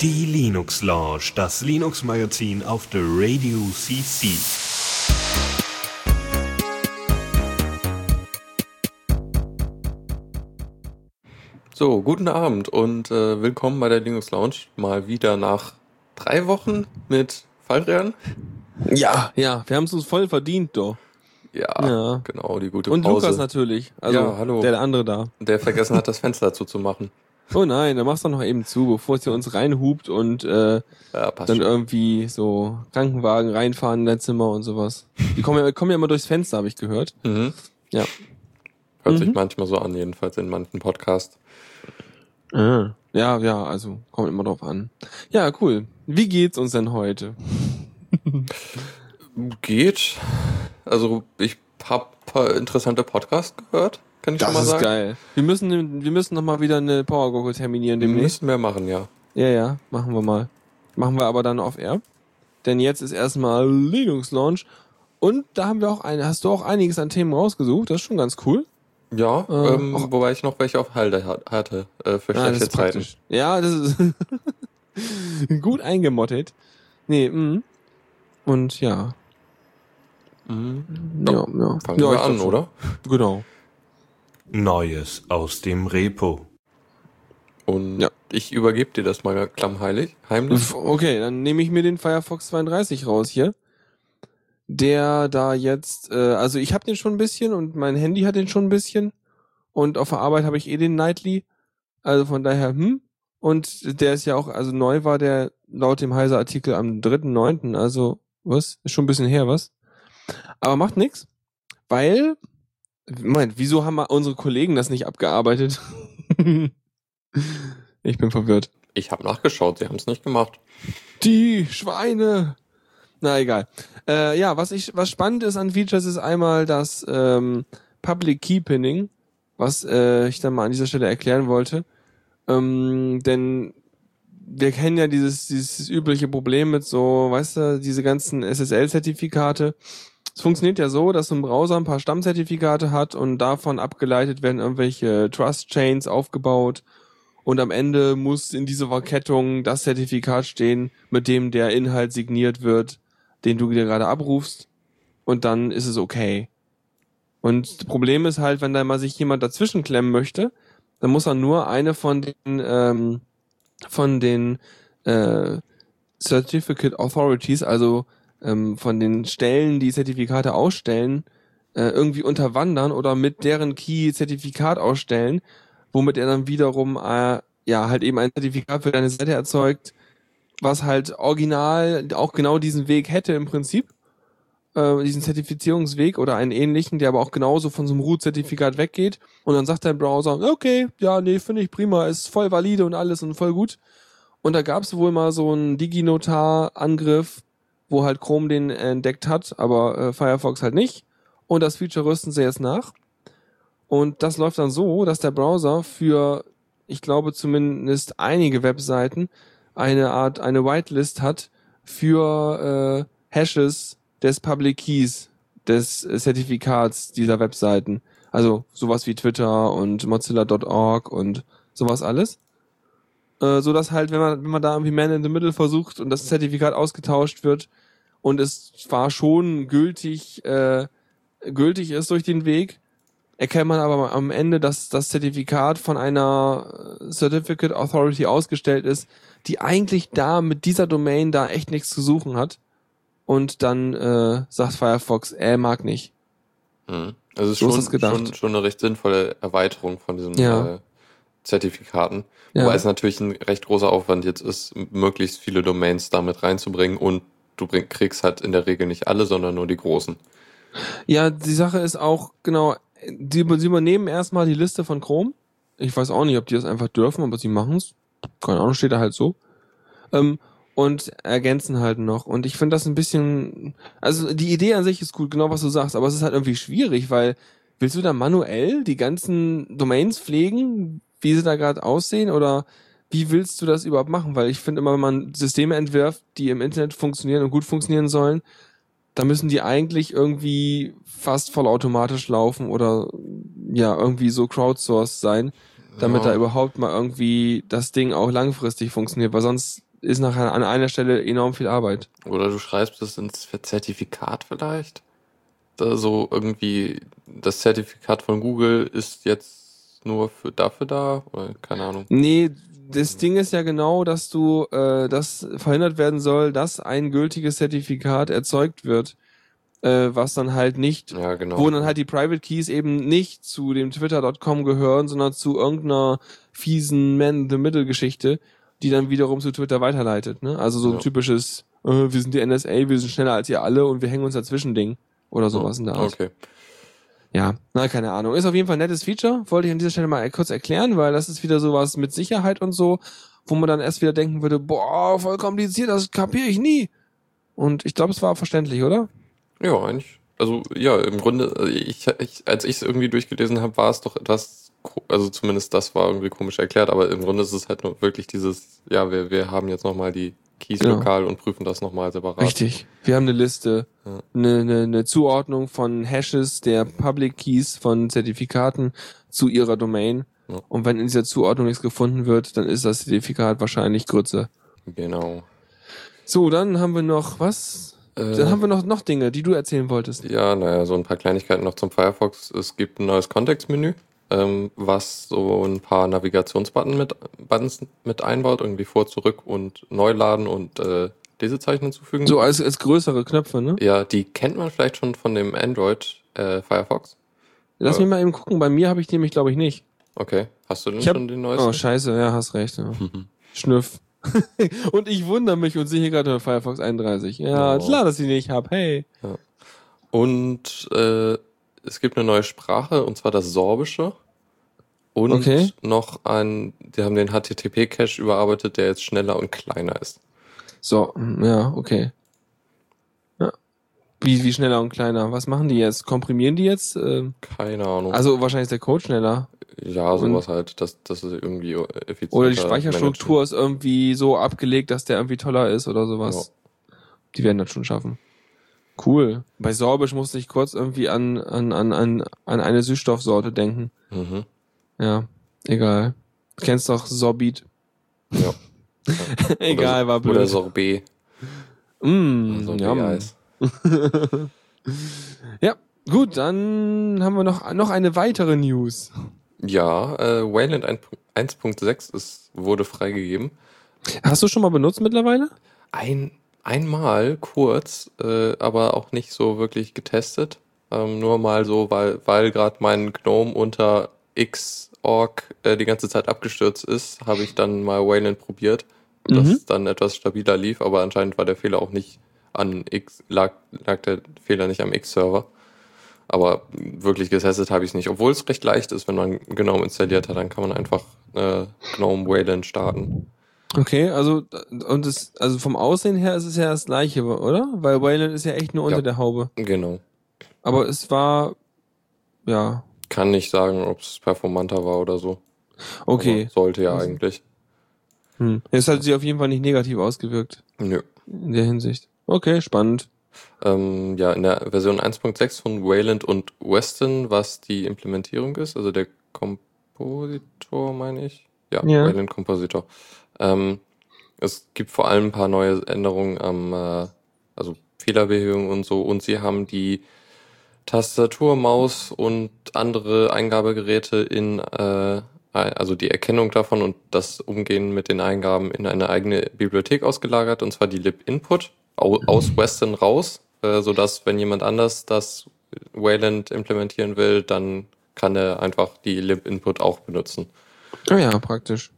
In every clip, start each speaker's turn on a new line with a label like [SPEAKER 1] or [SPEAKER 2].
[SPEAKER 1] Die Linux Lounge, das Linux Magazin auf der Radio CC.
[SPEAKER 2] So, guten Abend und äh, willkommen bei der Linux Lounge. Mal wieder nach drei Wochen mit Fallrehren.
[SPEAKER 3] Ja, ja, wir haben es uns voll verdient, doch.
[SPEAKER 2] Ja,
[SPEAKER 3] Ja.
[SPEAKER 2] genau, die gute
[SPEAKER 3] Und
[SPEAKER 2] Pause.
[SPEAKER 3] Lukas natürlich. Also
[SPEAKER 2] Ja, hallo.
[SPEAKER 3] der andere da.
[SPEAKER 2] Der vergessen hat, das Fenster zuzumachen.
[SPEAKER 3] Oh nein, dann machst du noch eben zu, bevor es hier uns reinhupt und äh,
[SPEAKER 2] Ja,
[SPEAKER 3] dann
[SPEAKER 2] schon.
[SPEAKER 3] irgendwie so Krankenwagen reinfahren in dein Zimmer und sowas. Die kommen ja, kommen ja immer durchs Fenster, habe ich gehört.
[SPEAKER 2] Mhm.
[SPEAKER 3] Ja.
[SPEAKER 2] Hört sich
[SPEAKER 3] Mhm.
[SPEAKER 2] manchmal so an, jedenfalls in manchen Podcasts.
[SPEAKER 3] Ah. Ja, ja, also kommt immer drauf an. Ja, cool. Wie geht's uns denn heute?
[SPEAKER 2] Geht. Also, ich hab paar interessante Podcasts gehört, kann ich schon mal
[SPEAKER 3] ist
[SPEAKER 2] sagen.
[SPEAKER 3] geil. Wir müssen, wir müssen noch mal wieder eine Power Goggle terminieren
[SPEAKER 2] Wir
[SPEAKER 3] demnächst.
[SPEAKER 2] müssen mehr machen, ja.
[SPEAKER 3] Ja, ja, machen wir mal. Machen wir aber dann auf Air. Denn jetzt ist erstmal Linux Launch. Und da haben wir auch eine, hast du auch einiges an Themen rausgesucht. Das ist schon ganz cool.
[SPEAKER 2] Ja,
[SPEAKER 3] Äh,
[SPEAKER 2] ähm,
[SPEAKER 3] auch-
[SPEAKER 2] wobei ich noch welche auf Halde hat- hatte, äh, für
[SPEAKER 3] Ah, das
[SPEAKER 2] schlechte
[SPEAKER 3] ist
[SPEAKER 2] Zeiten.
[SPEAKER 3] praktisch. Ja, das ist gut eingemottet. Nee, mh. Und ja.
[SPEAKER 2] Mhm.
[SPEAKER 3] Ja, ja.
[SPEAKER 2] Fangen
[SPEAKER 3] ja,
[SPEAKER 2] wir an,
[SPEAKER 3] schon.
[SPEAKER 2] oder?
[SPEAKER 3] Genau.
[SPEAKER 1] Neues aus dem Repo.
[SPEAKER 2] Und
[SPEAKER 3] Ja.
[SPEAKER 2] ich übergebe dir das mal klammheilig, heimlich.
[SPEAKER 3] Okay, dann nehme ich mir den Firefox 32 raus hier. Der da jetzt, äh, also ich habe den schon ein bisschen und mein Handy hat den schon ein bisschen. Und auf der Arbeit habe ich eh den Nightly. Also von daher, hm. Und der ist ja auch, also neu war der laut dem Heiser-Artikel am 3.9., also was? Ist schon ein bisschen her, was? Aber macht nix, weil, Moment, wieso haben unsere Kollegen das nicht abgearbeitet? ich bin verwirrt.
[SPEAKER 2] Ich habe nachgeschaut, sie haben es nicht gemacht.
[SPEAKER 3] Die Schweine. Na egal. Äh, ja, was ich, was spannend ist an Features ist einmal das ähm, Public Key Pinning, was äh, ich dann mal an dieser Stelle erklären wollte. Ähm, denn wir kennen ja dieses, dieses übliche Problem mit so, weißt du, diese ganzen SSL-Zertifikate. Es funktioniert ja so, dass ein Browser ein paar Stammzertifikate hat und davon abgeleitet werden irgendwelche Trust Chains aufgebaut und am Ende muss in dieser Verkettung das Zertifikat stehen, mit dem der Inhalt signiert wird, den du dir gerade abrufst. Und dann ist es okay. Und das Problem ist halt, wenn da mal sich jemand dazwischen klemmen möchte, dann muss er nur eine von den ähm, von den äh, Certificate Authorities, also ähm, von den Stellen, die Zertifikate ausstellen, äh, irgendwie unterwandern oder mit deren Key Zertifikat ausstellen, womit er dann wiederum äh, ja halt eben ein Zertifikat für deine Seite erzeugt, was halt original auch genau diesen Weg hätte im Prinzip, äh, diesen Zertifizierungsweg oder einen ähnlichen, der aber auch genauso von so einem Root-Zertifikat weggeht. Und dann sagt dein Browser, okay, ja, nee, finde ich prima, ist voll valide und alles und voll gut. Und da gab es wohl mal so einen Diginotar-Angriff, wo halt Chrome den entdeckt hat, aber äh, Firefox halt nicht. Und das Feature rüsten sie jetzt nach. Und das läuft dann so, dass der Browser für, ich glaube zumindest einige Webseiten, eine Art, eine Whitelist hat für äh, Hashes des Public Keys des Zertifikats dieser Webseiten. Also sowas wie Twitter und Mozilla.org und sowas alles. Äh, so dass halt, wenn man, wenn man da irgendwie Man in the Middle versucht und das Zertifikat ausgetauscht wird und es zwar schon gültig, äh, gültig ist durch den Weg, erkennt man aber am Ende, dass das Zertifikat von einer äh, Certificate Authority ausgestellt ist, die eigentlich da mit dieser Domain da echt nichts zu suchen hat. Und dann äh, sagt Firefox, er mag nicht.
[SPEAKER 2] Mhm. Also es ist
[SPEAKER 3] So ist
[SPEAKER 2] schon,
[SPEAKER 3] gedacht.
[SPEAKER 2] schon, schon eine recht sinnvolle Erweiterung von diesen
[SPEAKER 3] Ja.
[SPEAKER 2] äh, Zertifikaten.
[SPEAKER 3] Ja.
[SPEAKER 2] Wobei es natürlich ein recht großer Aufwand jetzt ist, möglichst viele Domains damit reinzubringen und du bring, kriegst halt in der Regel nicht alle, sondern nur die großen.
[SPEAKER 3] Ja, die Sache ist auch, genau, sie übernehmen erstmal die Liste von Chrome. Ich weiß auch nicht, ob die das einfach dürfen, aber sie machen's. Keine Ahnung, steht da halt so. Ähm, und ergänzen halt noch. Und ich finde das ein bisschen, also die Idee an sich ist gut, genau was du sagst, aber es ist halt irgendwie schwierig, weil willst du da manuell die ganzen Domains pflegen, wie sie da gerade aussehen oder wie willst du das überhaupt machen? Weil ich finde immer, wenn man Systeme entwirft, die im Internet funktionieren und gut funktionieren sollen, da müssen die eigentlich irgendwie fast vollautomatisch laufen oder ja, irgendwie so crowdsourced sein. damit
[SPEAKER 2] Ja.
[SPEAKER 3] da überhaupt mal irgendwie das Ding auch langfristig funktioniert, weil sonst ist nachher an einer Stelle enorm viel Arbeit.
[SPEAKER 2] Oder du schreibst es ins Zertifikat vielleicht. So irgendwie, das Zertifikat von Google ist jetzt nur für dafür da, oder keine Ahnung.
[SPEAKER 3] Nee, das Ding ist ja genau, dass du, äh, dass verhindert werden soll, dass ein gültiges Zertifikat erzeugt wird, äh, was dann halt nicht,
[SPEAKER 2] Ja, genau.
[SPEAKER 3] wo dann halt die Private Keys eben nicht zu dem Twitter.com gehören, sondern zu irgendeiner fiesen Man-in-the-Middle-Geschichte, die dann wiederum zu Twitter weiterleitet. Ne? Also so ein
[SPEAKER 2] Ja.
[SPEAKER 3] typisches, äh, wir sind die NSA, wir sind schneller als ihr alle und wir hängen uns dazwischen Ding. Oder sowas in der Art.
[SPEAKER 2] Okay.
[SPEAKER 3] Ja, na, keine Ahnung. Ist auf jeden Fall ein nettes Feature. Wollte ich an dieser Stelle mal kurz erklären, weil das ist wieder sowas mit Sicherheit und so, wo man dann erst wieder denken würde, boah, voll kompliziert, das kapiere ich nie. Und ich glaube, es war verständlich, oder?
[SPEAKER 2] Ja, eigentlich. Also ja, im Grunde, also ich, ich, als ich es irgendwie durchgelesen habe, war es doch etwas, also zumindest das war irgendwie komisch erklärt, aber im Grunde ist es halt nur wirklich dieses, ja, wir, wir haben jetzt nochmal die Keys
[SPEAKER 3] Ja.
[SPEAKER 2] lokal und prüfen das nochmal separat.
[SPEAKER 3] Richtig. Wir haben eine Liste,
[SPEAKER 2] Ja.
[SPEAKER 3] eine, eine, eine Zuordnung von Hashes der Public Keys von Zertifikaten zu ihrer Domain.
[SPEAKER 2] Ja.
[SPEAKER 3] Und wenn in dieser Zuordnung nichts gefunden wird, dann ist das Zertifikat wahrscheinlich Grütze.
[SPEAKER 2] Genau.
[SPEAKER 3] So, dann haben wir noch was?
[SPEAKER 2] Äh,
[SPEAKER 3] Dann haben wir noch, noch Dinge, die du erzählen wolltest.
[SPEAKER 2] Ja, naja, so ein paar Kleinigkeiten noch zum Firefox. Es gibt ein neues Kontextmenü, ähm, was so ein paar Navigationsbuttons mit, Buttons mit einbaut, irgendwie vor, zurück und neu laden und äh, Lesezeichen hinzufügen.
[SPEAKER 3] So als, als größere Knöpfe, ne?
[SPEAKER 2] Ja, die kennt man vielleicht schon von dem Android äh, Firefox.
[SPEAKER 3] Lass
[SPEAKER 2] Ja.
[SPEAKER 3] mich mal eben gucken. Bei mir habe ich die nämlich, glaube ich, nicht.
[SPEAKER 2] Okay. Hast du denn
[SPEAKER 3] hab-
[SPEAKER 2] schon den
[SPEAKER 3] Oh,
[SPEAKER 2] neuesten?
[SPEAKER 3] scheiße. Ja, hast recht. Ja. Schnüff. und ich wundere mich und sehe hier gerade Firefox 31. Ja,
[SPEAKER 2] Oh.
[SPEAKER 3] klar, dass ich die nicht hab. Hey.
[SPEAKER 2] Und äh, es gibt eine neue Sprache, und zwar das Sorbische. Und
[SPEAKER 3] Okay.
[SPEAKER 2] noch ein, die haben den HTTP-Cache überarbeitet, der jetzt schneller und kleiner ist.
[SPEAKER 3] So, hm, ja, okay. Ja. Wie, wie schneller und kleiner? Was machen die jetzt? Komprimieren die jetzt? Ähm,
[SPEAKER 2] Keine Ahnung.
[SPEAKER 3] also wahrscheinlich ist der Code schneller.
[SPEAKER 2] ja, sowas halt, dass das ist irgendwie effizient.
[SPEAKER 3] Oder die Speicherstruktur ist irgendwie so abgelegt, dass der irgendwie toller ist oder sowas. Die werden das schon schaffen. Cool. Bei Sorbisch musste ich kurz irgendwie an, an, an, an, an eine Süßstoffsorte denken.
[SPEAKER 2] Mhm.
[SPEAKER 3] Ja, egal. Du kennst doch Sorbit.
[SPEAKER 2] Ja.
[SPEAKER 3] egal, war blöd.
[SPEAKER 2] Oder Sorbet.
[SPEAKER 3] Mm,
[SPEAKER 2] Sorbet
[SPEAKER 3] yum.
[SPEAKER 2] Eis.
[SPEAKER 3] Ja, gut, dann haben wir noch, noch eine weitere News.
[SPEAKER 2] Ja, äh, Wayland 1 1.6 ist, wurde freigegeben.
[SPEAKER 3] Hast du schon mal benutzt mittlerweile?
[SPEAKER 2] Ein, einmal kurz, äh, aber auch nicht so wirklich getestet. Ähm, nur mal so, weil, weil gerade mein Gnome unter Xorg äh, die ganze Zeit abgestürzt ist, habe ich dann mal Wayland probiert, dass
[SPEAKER 3] Mhm.
[SPEAKER 2] es dann etwas stabiler lief, aber anscheinend war der Fehler auch nicht an X, lag, lag der Fehler nicht am X-Server. Aber wirklich getestet habe ich es nicht. Obwohl es recht leicht ist, wenn man Gnome installiert hat, dann kann man einfach äh, Gnome Wayland starten.
[SPEAKER 3] Okay, also, und das, also vom Aussehen her ist es ja das gleiche, oder? Weil Wayland ist ja echt nur unter
[SPEAKER 2] Ja.
[SPEAKER 3] der Haube.
[SPEAKER 2] Genau.
[SPEAKER 3] Aber es war, ja,
[SPEAKER 2] Kann nicht sagen, ob es performanter war oder so.
[SPEAKER 3] okay.
[SPEAKER 2] Aber sollte ja
[SPEAKER 3] Also-
[SPEAKER 2] eigentlich.
[SPEAKER 3] Hm. Es hat sich auf jeden Fall nicht negativ ausgewirkt
[SPEAKER 2] Nö.
[SPEAKER 3] in der Hinsicht. Okay, spannend.
[SPEAKER 2] Ähm, ja, in der Version 1.6 von Wayland und Weston, was die Implementierung ist, also der Kompositor, meine ich. Ja,
[SPEAKER 3] Ja.
[SPEAKER 2] Wayland Kompositor. Ähm, es gibt vor allem ein paar neue Änderungen am, äh, also Fehlerbehebung und so, und sie haben die Tastatur, Maus und andere Eingabegeräte in, äh, also die Erkennung davon und das Umgehen mit den Eingaben in eine eigene Bibliothek ausgelagert, und zwar die libinput au- aus Western raus, äh, sodass wenn jemand anders das Wayland implementieren will, dann kann er einfach die libinput auch benutzen.
[SPEAKER 3] Ah ja, praktisch.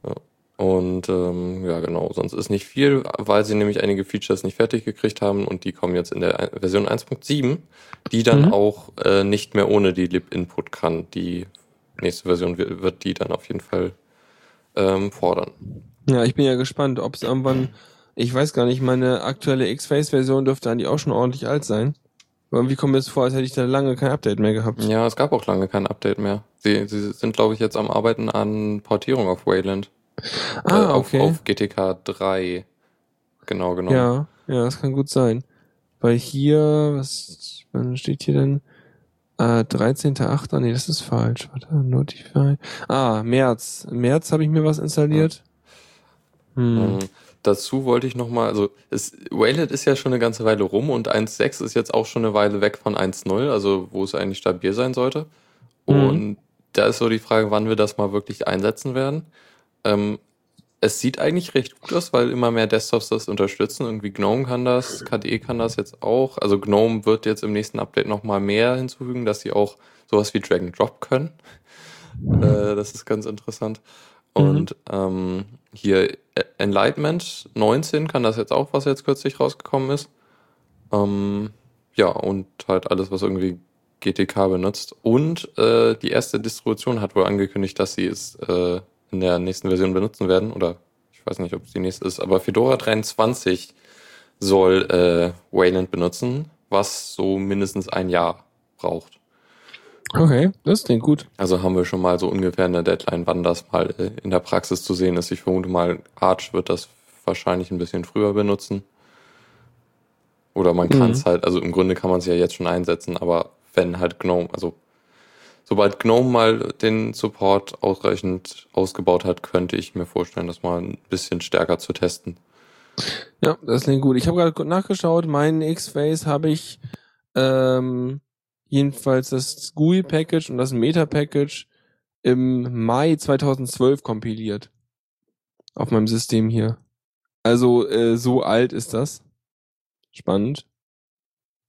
[SPEAKER 2] Und ähm, ja, genau, sonst ist nicht viel, weil sie nämlich einige Features nicht fertig gekriegt haben und die kommen jetzt in der Version 1.7, die dann
[SPEAKER 3] Mhm.
[SPEAKER 2] auch äh, nicht mehr ohne die lib-input kann. Die nächste Version wird, wird die dann auf jeden Fall ähm, fordern.
[SPEAKER 3] Ja, ich bin ja gespannt, ob es irgendwann, ich weiß gar nicht, meine aktuelle X-Face-Version dürfte eigentlich auch schon ordentlich alt sein. Aber Irgendwie kommt mir jetzt vor, als hätte ich da lange kein Update mehr gehabt.
[SPEAKER 2] Ja, es gab auch lange kein Update mehr. Sie, sie sind, glaube ich, jetzt am Arbeiten an Portierung auf Wayland.
[SPEAKER 3] Ah,
[SPEAKER 2] äh, auf,
[SPEAKER 3] okay.
[SPEAKER 2] auf GTK 3. Genau, genau.
[SPEAKER 3] Ja, ja, das kann gut sein. Weil hier, was wann steht hier denn? Äh, 13.8. Nee, das ist falsch. Warte, Notify. Ah, März. Im März habe ich mir was installiert. Hm.
[SPEAKER 2] Ähm, dazu wollte ich nochmal, also es, Wayland ist ja schon eine ganze Weile rum und 1.6 ist jetzt auch schon eine Weile weg von 1.0, also wo es eigentlich stabil sein sollte.
[SPEAKER 3] Mhm.
[SPEAKER 2] Und da ist so die Frage, wann wir das mal wirklich einsetzen werden. Ähm, es sieht eigentlich recht gut aus, weil immer mehr Desktops das unterstützen. Irgendwie GNOME kann das, KDE kann das jetzt auch. Also GNOME wird jetzt im nächsten Update nochmal mehr hinzufügen, dass sie auch sowas wie Drag and Drop können. Äh, das ist ganz interessant. Und ähm, hier E- Enlightenment 19 kann das jetzt auch, was jetzt kürzlich rausgekommen ist. Ähm, ja, und halt alles, was irgendwie GTK benutzt. Und äh, die erste Distribution hat wohl angekündigt, dass sie es äh, in der nächsten Version benutzen werden. Oder ich weiß nicht, ob es die nächste ist, aber Fedora 23 soll äh, Wayland benutzen, was so mindestens ein Jahr braucht.
[SPEAKER 3] Okay, das klingt gut.
[SPEAKER 2] Also haben wir schon mal so ungefähr eine Deadline, wann das mal äh, in der Praxis zu sehen ist. Ich vermute mal, Arch wird das wahrscheinlich ein bisschen früher benutzen. Oder man kann es
[SPEAKER 3] Mhm.
[SPEAKER 2] halt, also im Grunde kann man es ja jetzt schon einsetzen, aber wenn halt GNOME, also sobald GNOME mal den Support ausreichend ausgebaut hat, könnte ich mir vorstellen, das mal ein bisschen stärker zu testen.
[SPEAKER 3] Ja, das klingt gut. Ich habe gerade nachgeschaut, meinen X-Face habe ich ähm, jedenfalls das GUI-Package und das Meta-Package im Mai 2012 kompiliert. Auf meinem System hier. Also äh, so alt ist das. Spannend.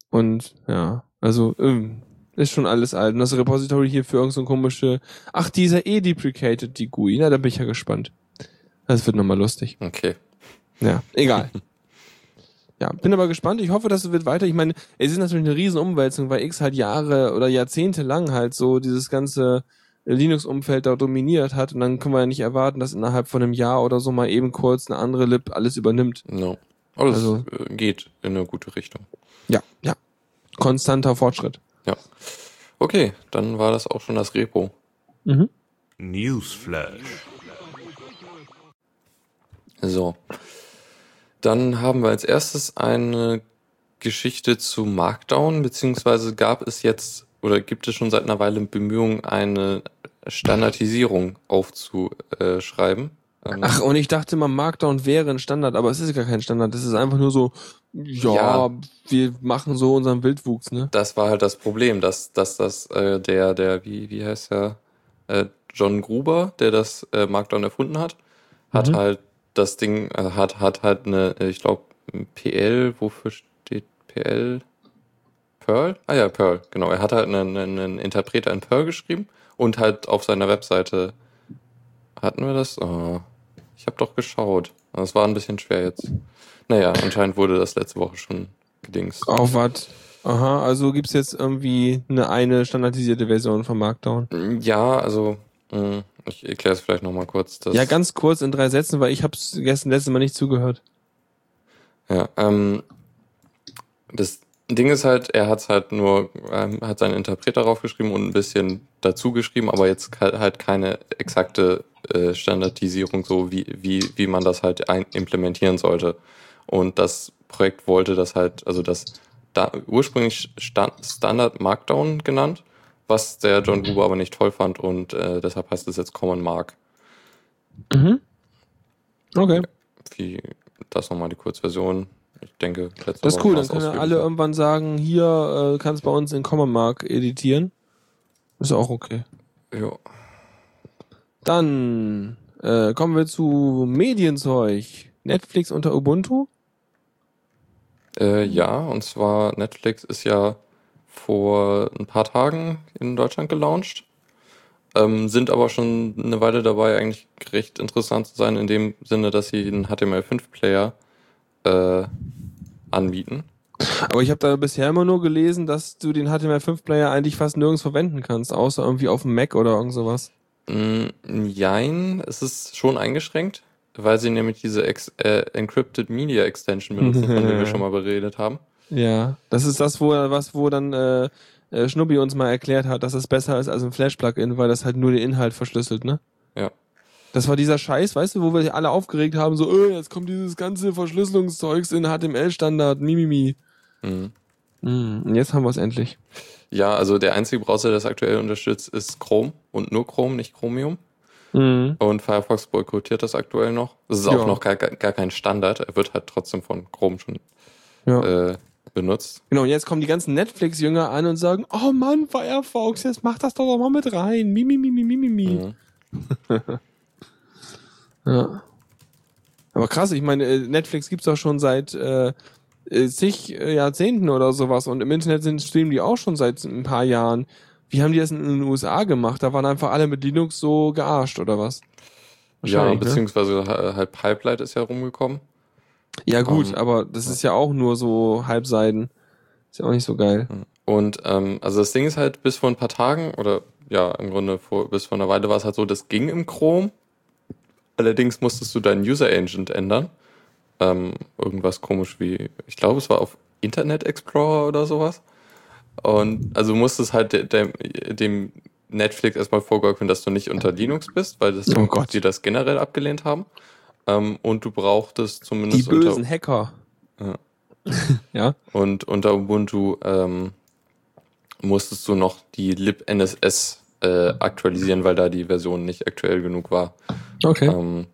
[SPEAKER 3] Und ja, also ähm, ist schon alles alt. Und das Repository hier für irgend so komische... Ach, dieser eh deprecated, die GUI. Na, da bin ich ja gespannt. Das wird nochmal lustig.
[SPEAKER 2] Okay.
[SPEAKER 3] Ja, egal. ja, bin aber gespannt. Ich hoffe, das wird weiter. Ich meine, es ist natürlich eine riesen Umwälzung, weil X halt Jahre oder Jahrzehnte lang halt so dieses ganze Linux-Umfeld da dominiert hat. Und dann können wir ja nicht erwarten, dass innerhalb von einem Jahr oder so mal eben kurz eine andere Lib alles übernimmt.
[SPEAKER 2] No. Aber es
[SPEAKER 3] Also-
[SPEAKER 2] äh, geht in eine gute Richtung.
[SPEAKER 3] Ja, ja. Konstanter Fortschritt.
[SPEAKER 2] Ja. Okay, dann war das auch schon das Repo.
[SPEAKER 3] Mhm.
[SPEAKER 1] Newsflash.
[SPEAKER 2] So. Dann haben wir als erstes eine Geschichte zu Markdown, beziehungsweise gab es jetzt oder gibt es schon seit einer Weile Bemühungen, eine Standardisierung aufzuschreiben. Ähm,
[SPEAKER 3] Ach, und ich dachte mal, Markdown wäre ein Standard, aber es ist gar kein Standard. Das ist einfach nur so, ja,
[SPEAKER 2] Ja.
[SPEAKER 3] wir machen so unseren Wildwuchs, ne?
[SPEAKER 2] das war halt das Problem, dass, dass das äh, der, der, wie, wie heißt der, äh, John Gruber, der das äh, Markdown erfunden hat, hat
[SPEAKER 3] Mhm.
[SPEAKER 2] halt das Ding, äh, hat, hat halt eine, äh, ich glaube, PL, wofür steht PL? Perl? Ah ja, Perl, genau. Er hat halt einen, einen, einen Interpreter in Perl geschrieben und halt auf seiner Webseite hatten wir das? Oh, ich habe doch geschaut. Das war ein bisschen schwer jetzt. Naja, anscheinend wurde das letzte Woche schon gedings.
[SPEAKER 3] Auf was? Aha, also gibt's jetzt irgendwie eine, eine standardisierte Version von Markdown.
[SPEAKER 2] Ja, also mh, ich erkläre es vielleicht nochmal kurz. Dass,
[SPEAKER 3] Ja, ganz kurz in drei Sätzen, weil ich hab's gestern letztes Mal nicht zugehört.
[SPEAKER 2] Ja, ähm, das Ding ist halt, er hat halt nur, ähm, hat seinen Interpreter draufgeschrieben und ein bisschen dazu geschrieben, aber jetzt halt keine exakte äh, Standardisierung, so wie, wie, wie man das halt implementieren sollte. Und das Projekt wollte das halt, also das da, ursprünglich Stand, Standard Markdown genannt, was der John Gruber aber nicht toll fand und äh, deshalb heißt es jetzt Common Mark.
[SPEAKER 3] Mhm. Okay.
[SPEAKER 2] Wie das nochmal die Kurzversion. Ich denke,
[SPEAKER 3] Das ist cool, dann können alle irgendwann sagen, hier äh, kannst bei uns in Common Mark editieren. Ist auch okay.
[SPEAKER 2] Ja.
[SPEAKER 3] Dann äh, kommen wir zu Medienzeug. Netflix unter Ubuntu.
[SPEAKER 2] Äh, ja, und zwar Netflix ist ja vor ein paar Tagen in Deutschland gelauncht. Ähm, sind aber schon eine Weile dabei, eigentlich recht interessant zu sein, in dem Sinne, dass sie einen HTML5-Player äh, anbieten.
[SPEAKER 3] Aber ich habe da bisher immer nur gelesen, dass du den HTML5-Player eigentlich fast nirgends verwenden kannst, außer irgendwie auf dem Mac oder irgend sowas.
[SPEAKER 2] Mm, jein, es ist schon eingeschränkt, weil sie nämlich diese Ex äh, Encrypted Media Extension benutzen, von der wir schon mal beredet haben.
[SPEAKER 3] Ja, das ist das, wo was, wo dann äh, äh, Schnubbi uns mal erklärt hat, dass es besser ist als ein Flash-Plugin, weil das halt nur den Inhalt verschlüsselt, ne?
[SPEAKER 2] Ja.
[SPEAKER 3] Das war dieser Scheiß, weißt du, wo wir alle aufgeregt haben, so, äh, jetzt kommt dieses ganze Verschlüsselungszeugs in HTML-Standard, mimimi.
[SPEAKER 2] Mhm.
[SPEAKER 3] Mm, und jetzt haben wir es endlich.
[SPEAKER 2] Ja, also der einzige Browser, der das aktuell unterstützt, ist Chrome und nur Chrome, nicht Chromium.
[SPEAKER 3] Mhm.
[SPEAKER 2] Und Firefox boykottiert das aktuell noch. Das ist
[SPEAKER 3] Ja.
[SPEAKER 2] auch noch gar, gar kein Standard. Er wird halt trotzdem von Chrome schon
[SPEAKER 3] Ja.
[SPEAKER 2] äh, benutzt.
[SPEAKER 3] Genau, und jetzt kommen die ganzen Netflix-Jünger an und sagen, oh Mann, Firefox, jetzt mach das doch doch mal mit rein. Mi, mi, mi, mi, mi, mi, mi.
[SPEAKER 2] Mhm.
[SPEAKER 3] Ja. Aber krass, ich meine, äh, Netflix gibt's doch schon seit äh, äh, zig äh, Jahrzehnten oder sowas und im Internet sind streamen die auch schon seit ein paar Jahren. Wie haben die das in den USA gemacht? Da waren einfach alle mit Linux so gearscht oder was?
[SPEAKER 2] Ja,
[SPEAKER 3] ne?
[SPEAKER 2] beziehungsweise ha- halt Pipelight ist ja rumgekommen.
[SPEAKER 3] Ja gut,
[SPEAKER 2] Ähm,
[SPEAKER 3] aber das ist ja auch nur so Halbseiden. Ist ja auch nicht so geil.
[SPEAKER 2] Und ähm, also das Ding ist halt, bis vor ein paar Tagen oder ja, im Grunde vor, bis vor einer Weile war es halt so, das ging im Chrome. Allerdings musstest du deinen User Agent ändern. Ähm, irgendwas komisch wie, ich glaube, es war auf Internet Explorer oder sowas. Und also musstest halt de, dem, dem Netflix erstmal vorgaukeln, dass du nicht unter Linux bist, weil das
[SPEAKER 3] Oh
[SPEAKER 2] die das generell abgelehnt haben. Ähm, und du brauchtest
[SPEAKER 3] Die
[SPEAKER 2] zumindest
[SPEAKER 3] bösen
[SPEAKER 2] unter,
[SPEAKER 3] Hacker.
[SPEAKER 2] Ja.
[SPEAKER 3] ja.
[SPEAKER 2] und unter Ubuntu ähm, musstest du noch die libNSS äh, aktualisieren, weil da die Version nicht aktuell genug war.
[SPEAKER 3] Okay.
[SPEAKER 2] Ähm,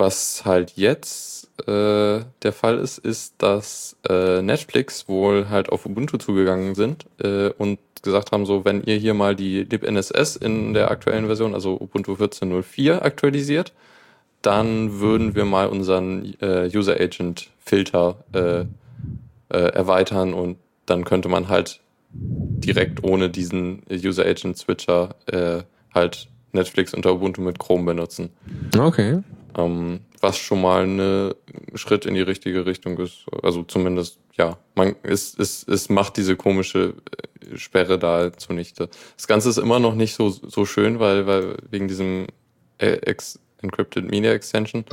[SPEAKER 2] was halt jetzt äh, der Fall ist, ist, dass äh, Netflix wohl halt auf Ubuntu zugegangen sind äh, und gesagt haben, so wenn ihr hier mal die libNSS in der aktuellen Version, also Ubuntu 14.04 aktualisiert, dann würden wir mal unseren äh, User Agent Filter äh, äh, erweitern und dann könnte man halt direkt ohne diesen User Agent Switcher äh, halt Netflix unter Ubuntu mit Chrome benutzen.
[SPEAKER 3] Okay.
[SPEAKER 2] Ähm, was schon mal ein Schritt in die richtige Richtung ist. Also zumindest, ja, man es, es, es macht diese komische äh, Sperre da zunichte. Das Ganze ist immer noch nicht so, so schön, weil, weil wegen diesem äh, Ex Encrypted Media Extension.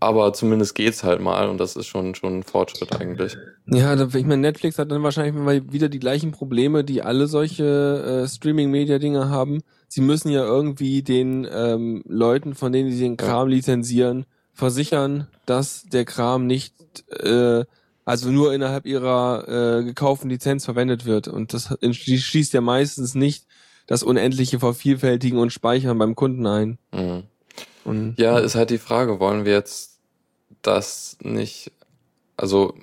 [SPEAKER 2] Aber zumindest geht's halt mal und das ist schon, schon ein Fortschritt eigentlich.
[SPEAKER 3] Ja, ich meine, Netflix hat dann wahrscheinlich mal wieder die gleichen Probleme, die alle solche äh, Streaming-Media-Dinge haben. Sie müssen ja irgendwie den ähm, Leuten, von denen sie den Kram lizenzieren, versichern, dass der Kram nicht, äh, also nur innerhalb ihrer äh, gekauften Lizenz verwendet wird. Und das schließt ja meistens nicht das unendliche Vervielfältigen und Speichern beim Kunden ein.
[SPEAKER 2] Mhm.
[SPEAKER 3] Und
[SPEAKER 2] Ja, ist halt die Frage, wollen wir jetzt das nicht, also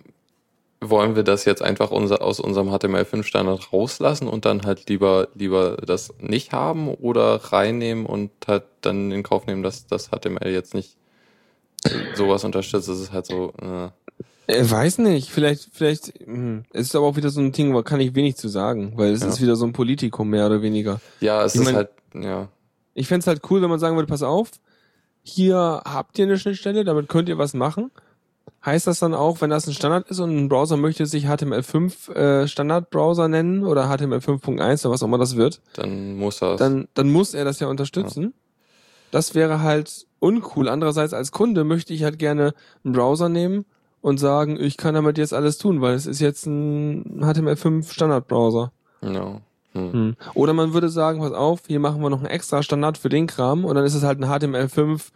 [SPEAKER 2] wollen wir das jetzt einfach unser, aus unserem HTML5-Standard rauslassen und dann halt lieber, lieber das nicht haben oder reinnehmen und halt dann in Kauf nehmen, dass das HTML jetzt nicht sowas unterstützt. Das ist halt so, äh,
[SPEAKER 3] Ich weiß nicht, vielleicht, vielleicht, hm, es ist aber auch wieder so ein Ding, wo kann ich wenig zu sagen, weil es
[SPEAKER 2] Ja.
[SPEAKER 3] ist wieder so ein Politikum mehr oder weniger.
[SPEAKER 2] ja, es
[SPEAKER 3] Ich
[SPEAKER 2] ist
[SPEAKER 3] mein-
[SPEAKER 2] halt, ja,
[SPEAKER 3] Ich fänd's halt cool, wenn man sagen würde, pass auf, hier habt ihr eine Schnittstelle, damit könnt ihr was machen. Heißt das dann auch, wenn das ein Standard ist und ein Browser möchte sich HTML5 äh, Standardbrowser nennen oder HTML5.1 oder was auch immer das wird,
[SPEAKER 2] dann muss er
[SPEAKER 3] dann, dann muss er das ja unterstützen. Das wäre halt uncool. Andererseits als Kunde möchte ich halt gerne einen Browser nehmen und sagen, ich kann damit jetzt alles tun, weil es ist jetzt ein HTML5 Standardbrowser.
[SPEAKER 2] ja. Hm.
[SPEAKER 3] Hm. Oder man würde sagen, pass auf, hier machen wir noch einen extra Standard für den Kram und dann ist es halt ein HTML5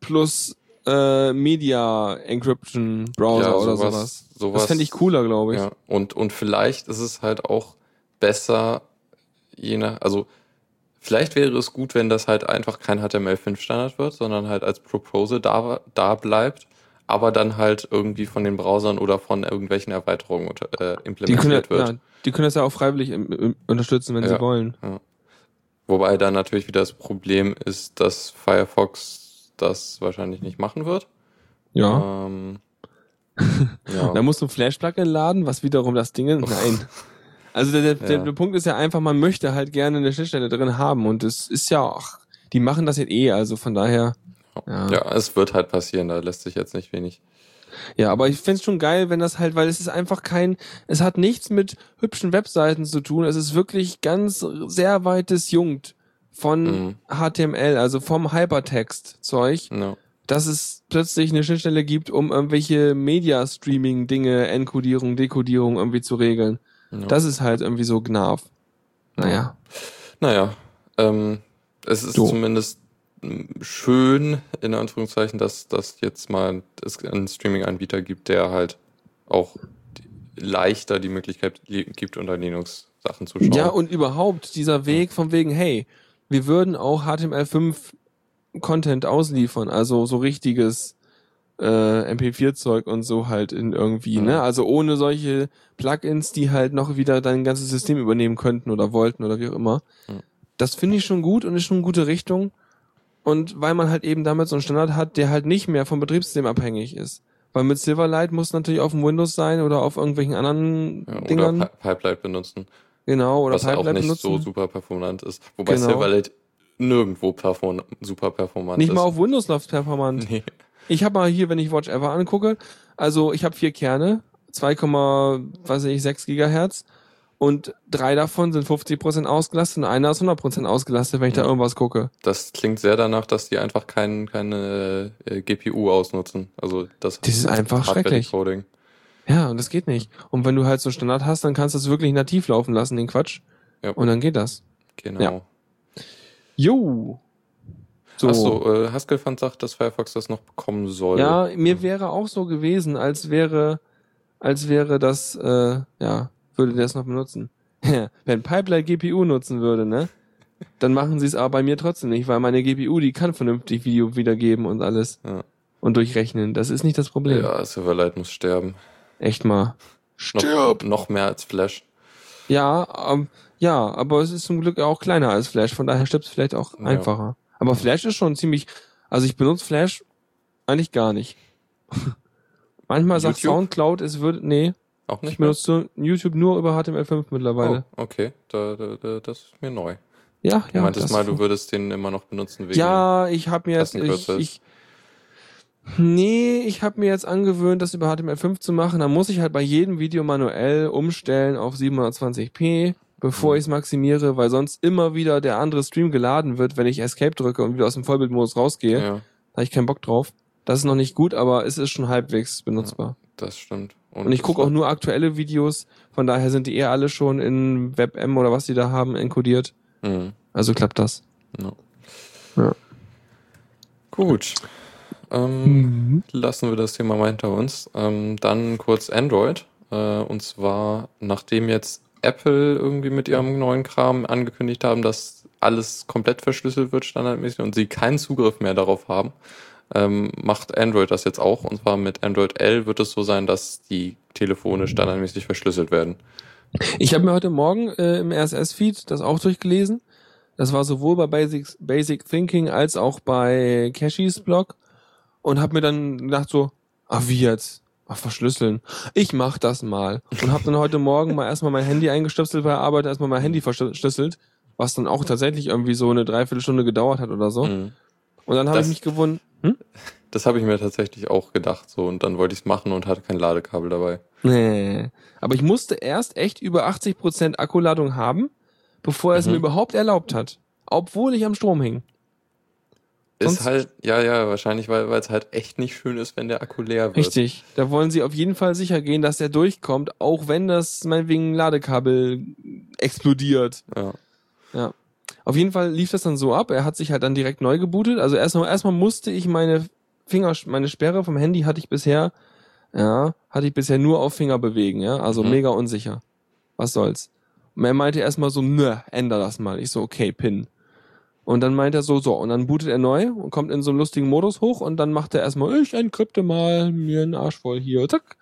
[SPEAKER 3] plus äh, Media Encryption Browser
[SPEAKER 2] Ja,
[SPEAKER 3] oder
[SPEAKER 2] sowas-
[SPEAKER 3] sowas.
[SPEAKER 2] sowas-
[SPEAKER 3] das fände ich cooler, glaube ich.
[SPEAKER 2] Ja, und, und vielleicht ist es halt auch besser, je nach, also vielleicht wäre es gut, wenn das halt einfach kein HTML5-Standard wird, sondern halt als Proposal da, da bleibt, aber dann halt irgendwie von den Browsern oder von irgendwelchen Erweiterungen äh,
[SPEAKER 3] können,
[SPEAKER 2] implementiert
[SPEAKER 3] ja,
[SPEAKER 2] wird.
[SPEAKER 3] ja, die können das ja auch freiwillig im, im, unterstützen, wenn
[SPEAKER 2] Ja.
[SPEAKER 3] sie wollen.
[SPEAKER 2] Wobei dann natürlich wieder das Problem ist, dass Firefox das wahrscheinlich nicht machen wird.
[SPEAKER 3] Ja.
[SPEAKER 2] Ähm, ja.
[SPEAKER 3] Da musst du ein Flash-Plugin laden, was wiederum das Ding. Nein. Also der, der,
[SPEAKER 2] Ja.
[SPEAKER 3] der Punkt ist ja einfach, man möchte halt gerne eine Schnittstelle drin haben und es ist ja auch, die machen das jetzt eh, also von daher. Ja.
[SPEAKER 2] ja, es wird halt passieren, da lässt sich jetzt nicht wenig.
[SPEAKER 3] Ja, aber ich find's schon geil, wenn das halt, weil es ist einfach kein, es hat nichts mit hübschen Webseiten zu tun. Es ist wirklich ganz sehr weit disjunkt von
[SPEAKER 2] Mhm.
[SPEAKER 3] HTML, also vom Hypertext-Zeug,
[SPEAKER 2] Ja.
[SPEAKER 3] dass es plötzlich eine Schnittstelle gibt, um irgendwelche Media-Streaming-Dinge, Enkodierung, Dekodierung irgendwie zu regeln.
[SPEAKER 2] Ja.
[SPEAKER 3] Das ist halt irgendwie so Gnarf. Naja.
[SPEAKER 2] Naja, ähm, es ist
[SPEAKER 3] So.
[SPEAKER 2] zumindest schön, in Anführungszeichen, dass dass jetzt mal es einen Streaming-Anbieter gibt, der halt auch leichter die Möglichkeit li- gibt, unter Linux Sachen zu schauen.
[SPEAKER 3] Ja, und überhaupt dieser Weg von wegen, hey, wir würden auch HTML5 Content ausliefern, also so richtiges äh, MP4-Zeug und so halt in irgendwie,
[SPEAKER 2] Mhm.
[SPEAKER 3] ne? Also ohne solche Plugins, die halt noch wieder dein ganzes System übernehmen könnten oder wollten oder wie auch immer.
[SPEAKER 2] Mhm.
[SPEAKER 3] Das finde ich schon gut und ist schon eine gute Richtung. Und weil man halt eben damit so einen Standard hat, der halt nicht mehr vom Betriebssystem abhängig ist. Weil mit Silverlight muss natürlich auf dem Windows sein oder auf irgendwelchen anderen
[SPEAKER 2] Ja, oder
[SPEAKER 3] Dingern.
[SPEAKER 2] Pi- Pipeline benutzen,
[SPEAKER 3] genau, oder
[SPEAKER 2] was auch
[SPEAKER 3] Pipeline
[SPEAKER 2] nicht
[SPEAKER 3] benutzen.
[SPEAKER 2] so super performant ist. Wobei
[SPEAKER 3] Genau.
[SPEAKER 2] Silverlight nirgendwo perform super performant
[SPEAKER 3] nicht
[SPEAKER 2] ist.
[SPEAKER 3] mal auf Windows läuft performant.
[SPEAKER 2] Nee.
[SPEAKER 3] Ich habe mal hier, wenn ich Watch Ever angucke, also ich habe vier Kerne, 2,6 Gigahertz und drei davon sind 50% ausgelastet und einer ist 100% ausgelastet, wenn ich da
[SPEAKER 2] Ja.
[SPEAKER 3] irgendwas gucke.
[SPEAKER 2] Das klingt sehr danach, dass die einfach kein, keine äh, GPU ausnutzen. Also das,
[SPEAKER 3] Das ist einfach schrecklich.
[SPEAKER 2] Hardware-Decoding.
[SPEAKER 3] Ja, und das geht nicht. Und wenn du halt so Standard hast, dann kannst du das wirklich nativ laufen lassen, den Quatsch.
[SPEAKER 2] Ja.
[SPEAKER 3] Und dann geht das.
[SPEAKER 2] Genau.
[SPEAKER 3] Ja. Jo. So.
[SPEAKER 2] Achso, äh, Haskell-Fund sagt, dass Firefox das noch bekommen soll.
[SPEAKER 3] Ja, mir wäre auch so gewesen, als wäre, als wäre das, äh, ja, würde der es noch benutzen. Wenn Pipeline GPU nutzen würde, ne? Dann machen sie es aber bei mir trotzdem nicht, weil meine GPU, die kann vernünftig Video wiedergeben und alles.
[SPEAKER 2] Ja.
[SPEAKER 3] Und durchrechnen. Das ist nicht das Problem.
[SPEAKER 2] Ja, Silverlight muss sterben.
[SPEAKER 3] Echt mal.
[SPEAKER 2] Noch, noch mehr als Flash.
[SPEAKER 3] Ja, ähm, ja, aber es ist zum Glück auch kleiner als Flash, von daher stirbt es vielleicht auch
[SPEAKER 2] Ja.
[SPEAKER 3] einfacher. Aber Flash ist schon ziemlich, also ich benutze Flash eigentlich gar nicht. Manchmal sagt
[SPEAKER 2] YouTube?
[SPEAKER 3] Soundcloud, es würde, nee,
[SPEAKER 2] Auch
[SPEAKER 3] ich
[SPEAKER 2] nicht mehr?
[SPEAKER 3] benutze YouTube nur über HTML5 mittlerweile.
[SPEAKER 2] Oh, okay, da, da, da, das ist mir neu.
[SPEAKER 3] Ja,
[SPEAKER 2] Du
[SPEAKER 3] ja.
[SPEAKER 2] meintest
[SPEAKER 3] das-
[SPEAKER 2] mal, du würdest den immer noch benutzen wegen.
[SPEAKER 3] Ja, ich habe mir jetzt, ich, ich, nee, ich habe mir jetzt angewöhnt, das über HTML5 zu machen. Da muss ich halt bei jedem Video manuell umstellen auf 720p, bevor
[SPEAKER 2] Mhm.
[SPEAKER 3] ich es maximiere, weil sonst immer wieder der andere Stream geladen wird, wenn ich Escape drücke und wieder aus dem Vollbildmodus rausgehe.
[SPEAKER 2] ja,
[SPEAKER 3] Da habe ich keinen Bock drauf. Das ist noch nicht gut, aber es ist schon halbwegs benutzbar.
[SPEAKER 2] das stimmt.
[SPEAKER 3] Und ich gucke auch nur aktuelle Videos, von daher sind die eher alle schon in WebM oder was die da haben enkodiert.
[SPEAKER 2] Mhm.
[SPEAKER 3] Also klappt das.
[SPEAKER 2] Ja.
[SPEAKER 3] Ja.
[SPEAKER 2] Gut. Ähm, Lassen wir das Thema mal hinter uns. Ähm, dann kurz Android. Äh, und zwar, nachdem jetzt Apple irgendwie mit ihrem neuen Kram angekündigt haben, dass alles komplett verschlüsselt wird, standardmäßig, und sie keinen Zugriff mehr darauf haben, ähm, macht Android das jetzt auch. Und zwar mit Android L wird es so sein, dass die Telefone standardmäßig verschlüsselt werden.
[SPEAKER 3] Ich habe mir heute Morgen äh, im RSS-Feed das auch durchgelesen. Das war sowohl bei Basic, Basic Thinking als auch bei Cashys Blog und habe mir dann gedacht so, ach wie jetzt? Ach, verschlüsseln. Ich mach das mal. Und habe dann heute Morgen mal erstmal mein Handy eingestöpselt bei der Arbeit, erstmal mein Handy verschlüsselt, was dann auch tatsächlich irgendwie so eine Dreiviertelstunde gedauert hat oder so.
[SPEAKER 2] Mhm.
[SPEAKER 3] Und dann habe ich mich gewundert, hm?
[SPEAKER 2] Das habe ich mir tatsächlich auch gedacht. So, und dann wollte ich es machen und hatte kein Ladekabel dabei.
[SPEAKER 3] Nee. Aber ich musste erst echt über 80% Akkuladung haben, bevor er es
[SPEAKER 2] Mhm.
[SPEAKER 3] mir überhaupt erlaubt hat. Obwohl ich am Strom hing. Sonst-
[SPEAKER 2] Ist halt, ja, ja, wahrscheinlich, weil weil es halt echt nicht schön ist, wenn der Akku leer wird.
[SPEAKER 3] Richtig. Da wollen sie auf jeden Fall sicher gehen, dass der durchkommt, auch wenn das meinetwegen Ladekabel explodiert.
[SPEAKER 2] Ja.
[SPEAKER 3] Ja. Auf jeden Fall lief das dann so ab. Er hat sich halt dann direkt neu gebootet. Also erstmal, erstmal musste ich meine Finger, meine Sperre vom Handy hatte ich bisher, ja, hatte ich bisher nur auf Finger bewegen, ja. Also
[SPEAKER 2] Mhm.
[SPEAKER 3] mega unsicher. Was soll's. Und er meinte erstmal so, nö, änder das mal. Ich so, okay, Pin. Und dann meint er so, so, und dann bootet er neu und kommt in so einen lustigen Modus hoch und dann macht er erstmal, ich encrypte mal mir einen Arsch voll hier, zack.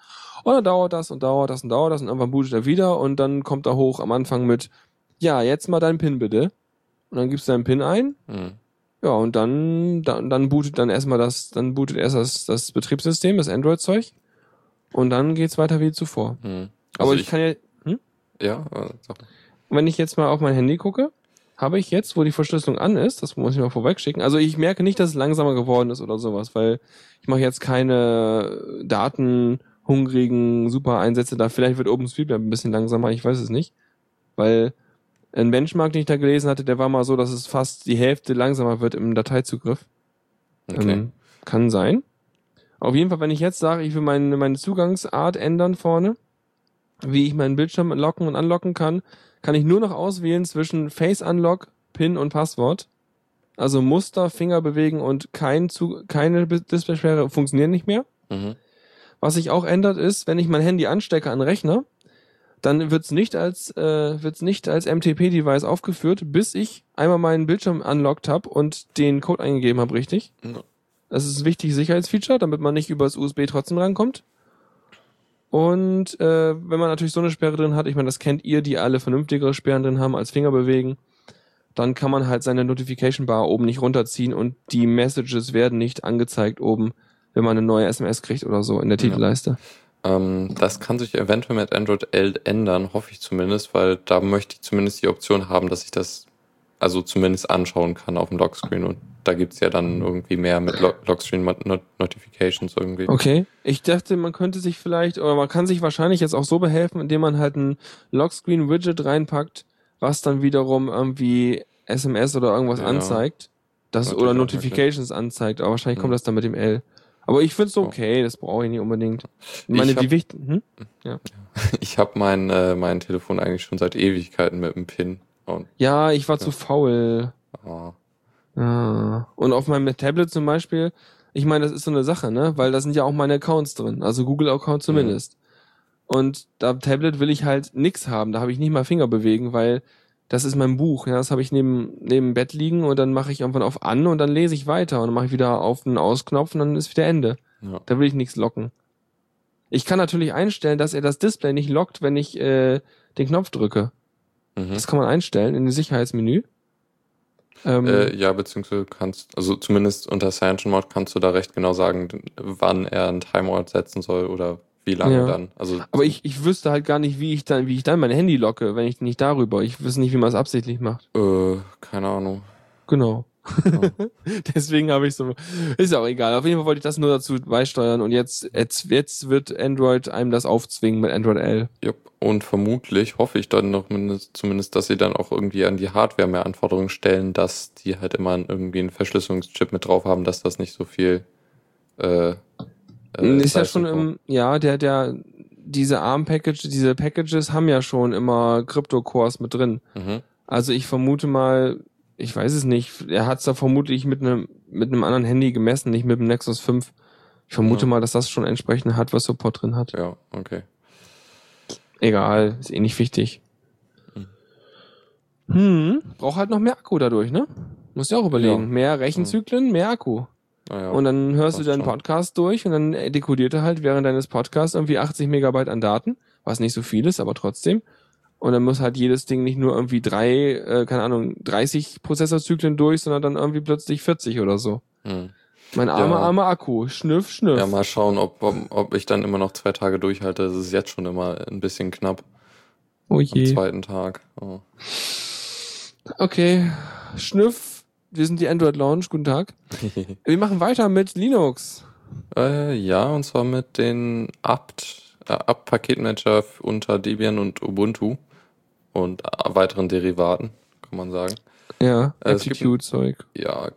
[SPEAKER 3] Und dann dauert das und dauert das und dauert das und irgendwann bootet er wieder und dann kommt er hoch am Anfang mit, ja, jetzt mal deinen Pin bitte. Und dann gibst du deinen Pin ein.
[SPEAKER 2] Hm.
[SPEAKER 3] Ja, und dann, dann, dann bootet dann erstmal das, dann bootet erst das, das Betriebssystem, das Android-Zeug. Und dann geht's weiter wie zuvor.
[SPEAKER 2] Hm.
[SPEAKER 3] Aber
[SPEAKER 2] Also
[SPEAKER 3] ich, kann ja, hm?
[SPEAKER 2] Ja, äh, sag.
[SPEAKER 3] wenn ich jetzt mal auf mein Handy gucke, habe ich jetzt, wo die Verschlüsselung an ist, das muss ich mal vorwegschicken. Also ich merke nicht, dass es langsamer geworden ist oder sowas, weil ich mache jetzt keine datenhungrigen Super-Einsätze da. Vielleicht wird OpenStreetMap ein bisschen langsamer, ich weiß es nicht. Weil ein Benchmark, den ich da gelesen hatte, der war mal so, dass es fast die Hälfte langsamer wird im Dateizugriff.
[SPEAKER 2] Okay.
[SPEAKER 3] Ähm, kann sein. Auf jeden Fall, wenn ich jetzt sage, ich will meine, meine Zugangsart ändern vorne, wie ich meinen Bildschirm locken und unlocken kann, kann ich nur noch auswählen zwischen Face Unlock, PIN und Passwort. Also Muster, Finger bewegen und kein Zu keine Displaysperre funktionieren nicht mehr.
[SPEAKER 2] Mhm.
[SPEAKER 3] Was sich auch ändert ist, wenn ich mein Handy anstecke an Rechner, dann wird's nicht als äh, wird's nicht als MTP-Device aufgeführt, bis ich einmal meinen Bildschirm unlocked habe und den Code eingegeben habe, richtig?
[SPEAKER 2] Ja.
[SPEAKER 3] Das ist ein wichtiges Sicherheitsfeature, damit man nicht übers USB trotzdem rankommt. Und äh, wenn man natürlich so eine Sperre drin hat, ich meine, das kennt ihr, die alle vernünftigere Sperren drin haben als Finger bewegen, dann kann man halt seine Notification Bar oben nicht runterziehen und die Messages werden nicht angezeigt oben, wenn man eine neue SMS kriegt oder so in der
[SPEAKER 2] Ja. Ähm, das kann sich eventuell mit Android 11 ändern, hoffe ich zumindest, weil da möchte ich zumindest die Option haben, dass ich das also zumindest anschauen kann auf dem Lockscreen. Und da gibt's ja dann irgendwie mehr mit Lo Lockscreen Not Notifications irgendwie.
[SPEAKER 3] Okay. Ich dachte, man könnte sich vielleicht, oder man kann sich wahrscheinlich jetzt auch so behelfen, indem man halt ein Lockscreen-Widget reinpackt, was dann wiederum irgendwie SMS oder irgendwas
[SPEAKER 2] Ja.
[SPEAKER 3] anzeigt. Das, oder Notifications anzeigt, aber wahrscheinlich kommt
[SPEAKER 2] Hm.
[SPEAKER 3] das dann mit dem L. Aber ich find's
[SPEAKER 2] Ja.
[SPEAKER 3] okay, das brauche ich nicht unbedingt. Ich meine,
[SPEAKER 2] Ich hab-
[SPEAKER 3] die wichtigen, hm?
[SPEAKER 2] Ich habe mein, äh, mein Telefon eigentlich schon seit Ewigkeiten mit einem Pin. Und,
[SPEAKER 3] Ja, ich war
[SPEAKER 2] Ja.
[SPEAKER 3] zu faul.
[SPEAKER 2] ah,
[SPEAKER 3] Ja. Und auf meinem Tablet zum Beispiel, ich meine, das ist so eine Sache, ne? Weil da sind ja auch meine Accounts drin, also Google-Account zumindest. Und da Tablet will ich halt nix haben, da habe ich nicht mal Finger bewegen, weil das ist mein Buch, ja, das habe ich neben neben dem Bett liegen und dann mache ich irgendwann auf an und dann lese ich weiter und dann mache ich wieder auf den Ausknopf und dann ist wieder Ende.
[SPEAKER 2] ja.
[SPEAKER 3] Da will ich nichts locken. Ich kann natürlich einstellen, dass er das Display nicht lockt, wenn ich äh, den Knopf drücke.
[SPEAKER 2] Mhm.
[SPEAKER 3] Das kann man einstellen in dem Sicherheitsmenü. Ähm,
[SPEAKER 2] Äh, ja, beziehungsweise kannst, also zumindest unter Cyanogen Mode kannst du da recht genau sagen, wann er einen Timeout setzen soll oder wie lange
[SPEAKER 3] Ja.
[SPEAKER 2] dann. Also
[SPEAKER 3] Aber ich, ich wüsste halt gar nicht, wie ich dann, wie ich dann mein Handy locke, wenn ich nicht darüber. Ich wüsste nicht, wie man es absichtlich macht.
[SPEAKER 2] äh, keine Ahnung.
[SPEAKER 3] Genau.
[SPEAKER 2] Ja.
[SPEAKER 3] Deswegen habe ich so. Ist auch egal. Auf jeden Fall wollte ich das nur dazu beisteuern und jetzt, jetzt, jetzt wird Android einem das aufzwingen mit Android L.
[SPEAKER 2] Jupp. Und vermutlich hoffe ich dann noch mindest, zumindest, dass sie dann auch irgendwie an die Hardware mehr Anforderungen stellen, dass die halt immer irgendwie einen Verschlüsselungschip mit drauf haben, dass das nicht so viel äh, äh,
[SPEAKER 3] ist ja schon im, ja, der, der, diese ARM-Package, diese Packages haben ja schon immer Crypto-Cores mit drin.
[SPEAKER 2] Mhm.
[SPEAKER 3] Also ich vermute mal, ich weiß es nicht, er hat es da vermutlich mit einem mit einem anderen Handy gemessen, nicht mit dem Nexus 5. Ich vermute
[SPEAKER 2] Ja.
[SPEAKER 3] mal, dass das schon entsprechend Hardware-Support drin hat.
[SPEAKER 2] Ja, okay.
[SPEAKER 3] Egal, ist eh nicht wichtig. Hm, braucht halt noch mehr Akku dadurch, ne? Musst du auch überlegen.
[SPEAKER 2] Ja.
[SPEAKER 3] Mehr Rechenzyklen, mehr Akku.
[SPEAKER 2] Naja.
[SPEAKER 3] Und dann hörst du deinen
[SPEAKER 2] schon.
[SPEAKER 3] Podcast durch und dann dekodiert er halt während deines Podcasts irgendwie 80 Megabyte an Daten, was nicht so viel ist, aber trotzdem. Und dann muss halt jedes Ding nicht nur irgendwie drei, äh, keine Ahnung, 30 Prozessorzyklen durch, sondern dann irgendwie plötzlich 40 oder so.
[SPEAKER 2] Hm.
[SPEAKER 3] Mein armer,
[SPEAKER 2] Ja.
[SPEAKER 3] armer Akku. Schnüff, schnüff.
[SPEAKER 2] Ja, mal schauen, ob, ob, ob ich dann immer noch zwei Tage durchhalte. Das ist jetzt schon immer ein bisschen knapp
[SPEAKER 3] oh
[SPEAKER 2] am
[SPEAKER 3] je.
[SPEAKER 2] zweiten Tag. Oh.
[SPEAKER 3] Okay. Schnüff. Wir sind die Android Lounge. Guten Tag. Wir machen weiter mit Linux.
[SPEAKER 2] äh, ja, und zwar mit den apt, äh, apt-Paketmanager unter Debian und Ubuntu und weiteren Derivaten, kann man sagen.
[SPEAKER 3] Ja,
[SPEAKER 2] Äh,
[SPEAKER 3] Aptitude-Zeug.
[SPEAKER 2] Ja,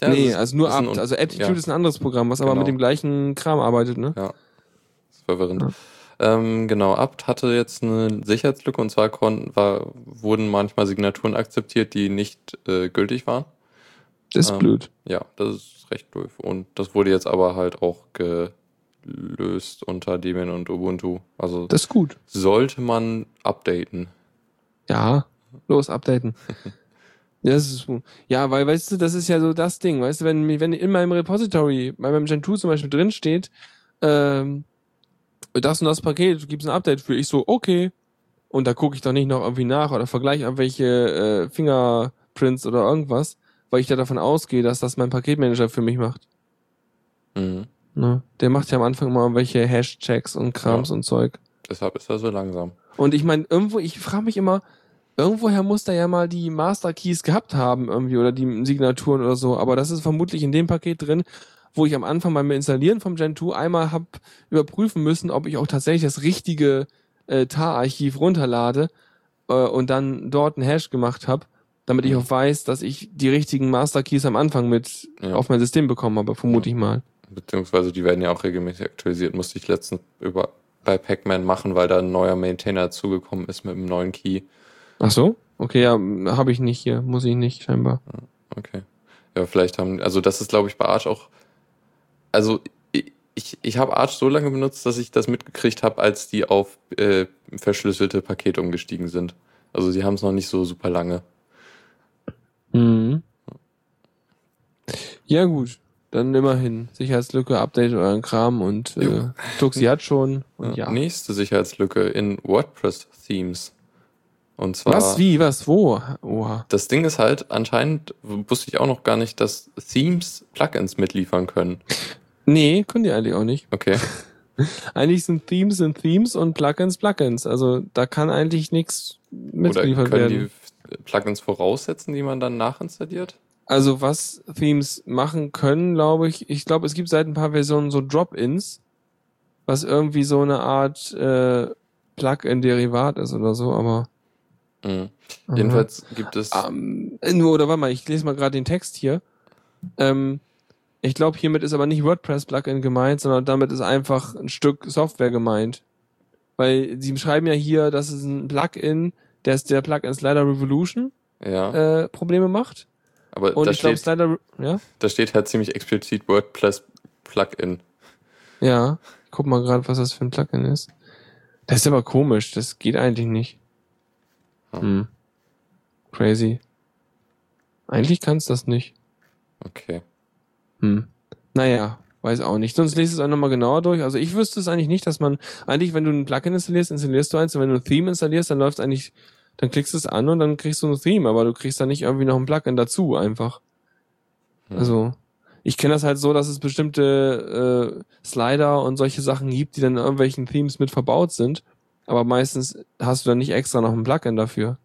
[SPEAKER 2] ja
[SPEAKER 3] nee,
[SPEAKER 2] das ist-
[SPEAKER 3] also nur Apt. Also Aptitude
[SPEAKER 2] ja.
[SPEAKER 3] ist ein anderes Programm, was aber
[SPEAKER 2] Genau.
[SPEAKER 3] mit dem gleichen Kram arbeitet, ne?
[SPEAKER 2] Ja, ist verwirrend.
[SPEAKER 3] Ja.
[SPEAKER 2] Ähm, genau, Apt hatte jetzt eine Sicherheitslücke und zwar konnten, war, wurden manchmal Signaturen akzeptiert, die nicht äh, gültig waren.
[SPEAKER 3] Das ist
[SPEAKER 2] Ähm,
[SPEAKER 3] blöd.
[SPEAKER 2] Ja, das ist recht doof. Und das wurde jetzt aber halt auch gelöst unter Debian und Ubuntu. Also
[SPEAKER 3] Das ist gut.
[SPEAKER 2] sollte man updaten.
[SPEAKER 3] Ja, los, updaten. Ja, Das ist, ja, weil, weißt du, das ist ja so das Ding, weißt du, wenn, wenn in meinem Repository, bei meinem Gentoo zum Beispiel drin steht, ähm, das und das Paket, gibt's ein Update für, ich so, okay. Und da gucke ich doch nicht noch irgendwie nach oder vergleiche irgendwelche äh, Fingerprints oder irgendwas, weil ich da davon ausgehe, dass das mein Paketmanager für mich macht.
[SPEAKER 2] Mhm.
[SPEAKER 3] Ne? Der macht ja am Anfang immer irgendwelche Hash-Checks und Krams
[SPEAKER 2] Ja.
[SPEAKER 3] und Zeug.
[SPEAKER 2] Deshalb ist er so langsam.
[SPEAKER 3] Und ich meine, irgendwo, ich frage mich immer, irgendwoher muss der ja mal die Master Keys gehabt haben irgendwie oder die Signaturen oder so, aber das ist vermutlich in dem Paket drin, wo ich am Anfang beim Installieren vom Gen 2 einmal hab überprüfen müssen, ob ich auch tatsächlich das richtige äh, TAR-Archiv runterlade äh, und dann dort einen Hash gemacht habe, damit ich auch weiß, dass ich die richtigen Master Keys am Anfang mit
[SPEAKER 2] Ja.
[SPEAKER 3] auf mein System bekommen habe, vermute ich mal.
[SPEAKER 2] Beziehungsweise die werden ja auch regelmäßig aktualisiert. Musste ich letztens über bei Pac-Man machen, weil da ein neuer Maintainer zugekommen ist mit einem neuen Key.
[SPEAKER 3] Ach so? Okay, ja, habe ich nicht hier, muss ich nicht scheinbar.
[SPEAKER 2] Okay. Ja, vielleicht haben, also das ist glaube ich bei Arch auch, also ich, ich, habe Arch so lange benutzt, dass ich das mitgekriegt habe, als die auf äh, verschlüsselte Pakete umgestiegen sind. Also sie haben es noch nicht so super lange.
[SPEAKER 3] Mhm. Ja, gut. Dann immerhin. Sicherheitslücke, update euren Kram und äh. Tuxi hat schon. Und ja.
[SPEAKER 2] Nächste Sicherheitslücke in WordPress-Themes. Und zwar.
[SPEAKER 3] Was, wie, was, wo? Oha.
[SPEAKER 2] Das Ding ist halt, anscheinend wusste ich auch noch gar nicht, dass Themes Plugins mitliefern können.
[SPEAKER 3] Nee, können die eigentlich auch nicht.
[SPEAKER 2] Okay.
[SPEAKER 3] Eigentlich sind Themes sind Themes und Plugins Plugins. Also da kann eigentlich nichts
[SPEAKER 2] Oder
[SPEAKER 3] mitgeliefert
[SPEAKER 2] können
[SPEAKER 3] werden.
[SPEAKER 2] die Plugins voraussetzen, die man dann nachinstalliert?
[SPEAKER 3] Also was Themes machen können, glaube ich, ich glaube, es gibt seit ein paar Versionen so Drop-ins, was irgendwie so eine Art äh, Plugin-Derivat ist oder so, aber
[SPEAKER 2] Mhm.
[SPEAKER 3] Aha.
[SPEAKER 2] Jedenfalls gibt es.
[SPEAKER 3] ähm, nur, oder warte mal, ich lese mal gerade den Text hier. Ähm, ich glaube, hiermit ist aber nicht WordPress-Plugin gemeint, sondern damit ist einfach ein Stück Software gemeint. Weil sie schreiben ja hier, dass es ein Plugin, der ist der Plugin Slider Revolution
[SPEAKER 2] ja,
[SPEAKER 3] äh, Probleme macht.
[SPEAKER 2] aber
[SPEAKER 3] Und
[SPEAKER 2] da
[SPEAKER 3] ich glaube,
[SPEAKER 2] steht,
[SPEAKER 3] Slider, ja,
[SPEAKER 2] da steht halt ziemlich explizit WordPress Plugin.
[SPEAKER 3] ja, ich guck mal gerade, was das für ein Plugin ist. Das ist aber komisch, das geht eigentlich nicht.
[SPEAKER 2] Hm.
[SPEAKER 3] Hm. Crazy. Eigentlich kann's das nicht.
[SPEAKER 2] Okay.
[SPEAKER 3] Hm. Naja, weiß auch nicht. Sonst lest es auch nochmal genauer durch. Also ich wüsste es eigentlich nicht, dass man, eigentlich, wenn du ein Plugin installierst, installierst du eins und wenn du ein Theme installierst, dann läuft eigentlich, dann klickst du es an und dann kriegst du ein Theme, aber du kriegst dann nicht irgendwie noch ein Plugin dazu einfach.
[SPEAKER 2] Hm.
[SPEAKER 3] Also, ich kenne das halt so, dass es bestimmte äh, Slider und solche Sachen gibt, die dann in irgendwelchen Themes mit verbaut sind. Aber meistens hast du dann nicht extra noch ein Plugin dafür,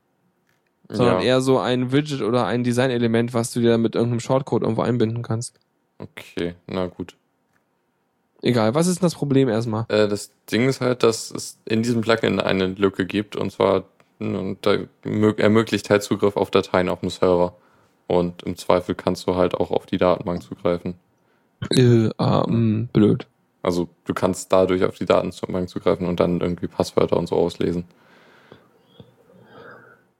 [SPEAKER 3] sondern
[SPEAKER 2] ja,
[SPEAKER 3] eher so ein Widget oder ein Designelement, was du dir mit irgendeinem Shortcode irgendwo einbinden kannst.
[SPEAKER 2] Okay, na gut.
[SPEAKER 3] Egal, was ist denn das Problem erstmal?
[SPEAKER 2] Äh, das Ding ist halt, dass es in diesem Plugin eine Lücke gibt und zwar und da mö- ermöglicht halt Zugriff auf Dateien auf dem Server. Und im Zweifel kannst du halt auch auf die Datenbank zugreifen.
[SPEAKER 3] Äh, mh, blöd.
[SPEAKER 2] Also du kannst dadurch auf die Datenbank zugreifen und dann irgendwie Passwörter und so auslesen.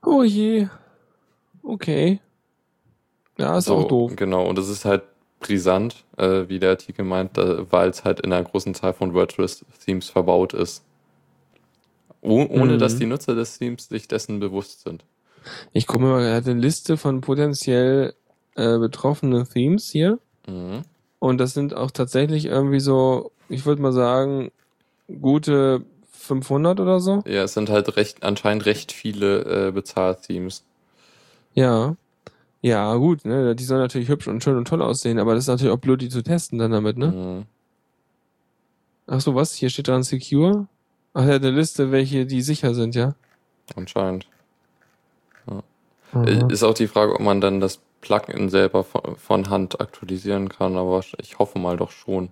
[SPEAKER 3] Oh je. Okay. Ja, ist
[SPEAKER 2] so,
[SPEAKER 3] auch doof.
[SPEAKER 2] Genau, und es ist halt brisant, äh, wie der Artikel meint, weil es halt in einer großen Zahl von WordPress-Themes verbaut ist. Oh, ohne
[SPEAKER 3] Mhm.
[SPEAKER 2] dass die Nutzer des Themes sich dessen bewusst sind.
[SPEAKER 3] Ich gucke mir mal, er hat eine Liste von potenziell äh, betroffenen Themes hier.
[SPEAKER 2] Mhm.
[SPEAKER 3] Und das sind auch tatsächlich irgendwie so, ich würde mal sagen, gute 500 oder so.
[SPEAKER 2] Ja, es sind halt recht, anscheinend recht viele äh, Bezahl-Themes.
[SPEAKER 3] Ja. Ja, gut, ne? Die sollen natürlich hübsch und schön und toll aussehen, aber das ist natürlich auch blöd, die zu testen dann damit, ne?
[SPEAKER 2] Mhm.
[SPEAKER 3] Ach so, was? Hier steht dran Secure? Ach, hat eine Liste, welche die sicher sind, ja?
[SPEAKER 2] Anscheinend.
[SPEAKER 3] Mhm.
[SPEAKER 2] Äh, Ist auch die Frage, ob man dann das Plugin selber von, von Hand aktualisieren kann, aber ich hoffe mal doch schon.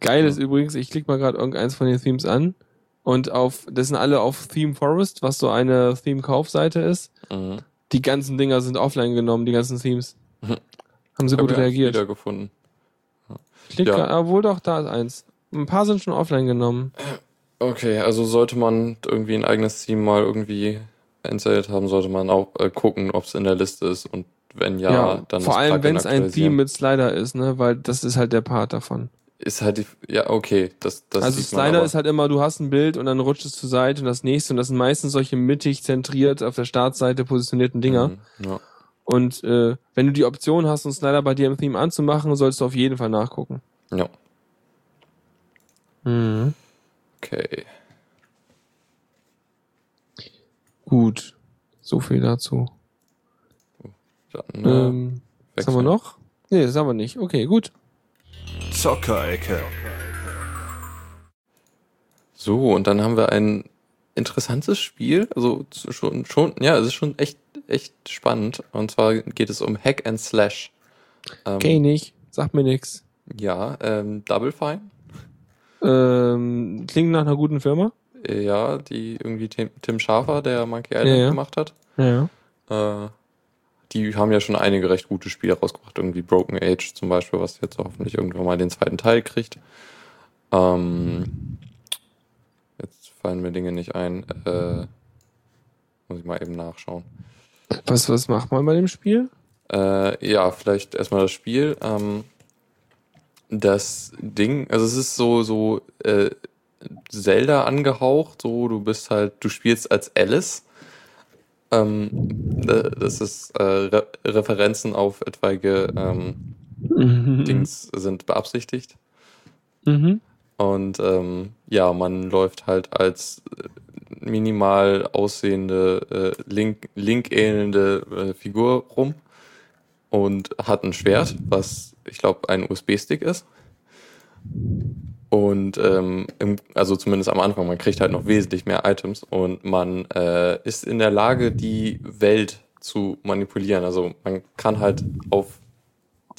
[SPEAKER 3] Geil ist übrigens, ich klicke mal gerade irgendeins von den Themes an und auf, das sind alle auf Theme Forest, was so eine Theme-Kaufseite ist.
[SPEAKER 2] Mhm.
[SPEAKER 3] Die ganzen Dinger sind offline genommen, die ganzen Themes.
[SPEAKER 2] Mhm.
[SPEAKER 3] Haben sie
[SPEAKER 2] hab
[SPEAKER 3] gut
[SPEAKER 2] ja
[SPEAKER 3] reagiert.
[SPEAKER 2] Wiedergefunden. Ja.
[SPEAKER 3] grad- ah, wohl doch, da ist eins. Ein paar sind schon offline genommen.
[SPEAKER 2] Okay, also sollte man irgendwie ein eigenes Theme mal irgendwie installiert haben, sollte man auch äh, gucken, ob es in der Liste ist und wenn ja, dann
[SPEAKER 3] vor allem, wenn es ein. Theme mit Slider ist, ne, weil das ist halt der Part davon.
[SPEAKER 2] Ist halt die, ja, okay, das, das
[SPEAKER 3] also Slider ist halt immer, du hast ein Bild und dann rutscht es zur Seite und das nächste und das sind meistens solche mittig zentriert auf der Startseite positionierten Dinger.
[SPEAKER 2] Mhm, ja.
[SPEAKER 3] Und äh, wenn du die Option hast, einen Slider bei dir im Theme anzumachen, solltest du auf jeden Fall nachgucken.
[SPEAKER 2] ja,
[SPEAKER 3] Mhm.
[SPEAKER 2] okay.
[SPEAKER 3] Gut. So viel dazu.
[SPEAKER 2] Dann, äh,
[SPEAKER 3] ähm, was haben wir noch? Nee, das haben wir nicht. Okay, gut.
[SPEAKER 1] Zockerecke.
[SPEAKER 2] So, und dann haben wir ein interessantes Spiel. Also schon, schon, ja, es ist schon echt, echt spannend. Und zwar geht es um Hack and Slash. Ähm,
[SPEAKER 3] Okay, nicht. Sagt mir nix.
[SPEAKER 2] Ja, ähm, Double Fine.
[SPEAKER 3] Ähm, klingt nach einer guten Firma.
[SPEAKER 2] Äh, Ja, die irgendwie Tim, Tim Schafer, der Monkey Island
[SPEAKER 3] Ja, ja.
[SPEAKER 2] gemacht hat.
[SPEAKER 3] Ja.
[SPEAKER 2] Äh, die haben ja schon einige recht gute Spiele rausgebracht, irgendwie Broken Age zum Beispiel, was jetzt hoffentlich irgendwann mal den zweiten Teil kriegt. Ähm, jetzt fallen mir Dinge nicht ein. Äh, muss ich mal eben nachschauen.
[SPEAKER 3] Was, was macht man bei dem Spiel?
[SPEAKER 2] Äh, ja, vielleicht erstmal das Spiel. Ähm, Das Ding, also es ist so, so äh, Zelda angehaucht, so du bist halt, du spielst als Alice. Ähm, das ist äh, Re Referenzen auf etwaige ähm, mhm. Dings sind beabsichtigt. Mhm. Und ähm, ja, man läuft halt als minimal aussehende äh, Link, Link ähnelnde äh, Figur rum und hat ein Schwert, was ich glaube ein USB-Stick ist. Und ähm, im, also zumindest am Anfang, man kriegt halt noch wesentlich mehr Items und man äh, ist in der Lage, die Welt zu manipulieren. Also man kann halt auf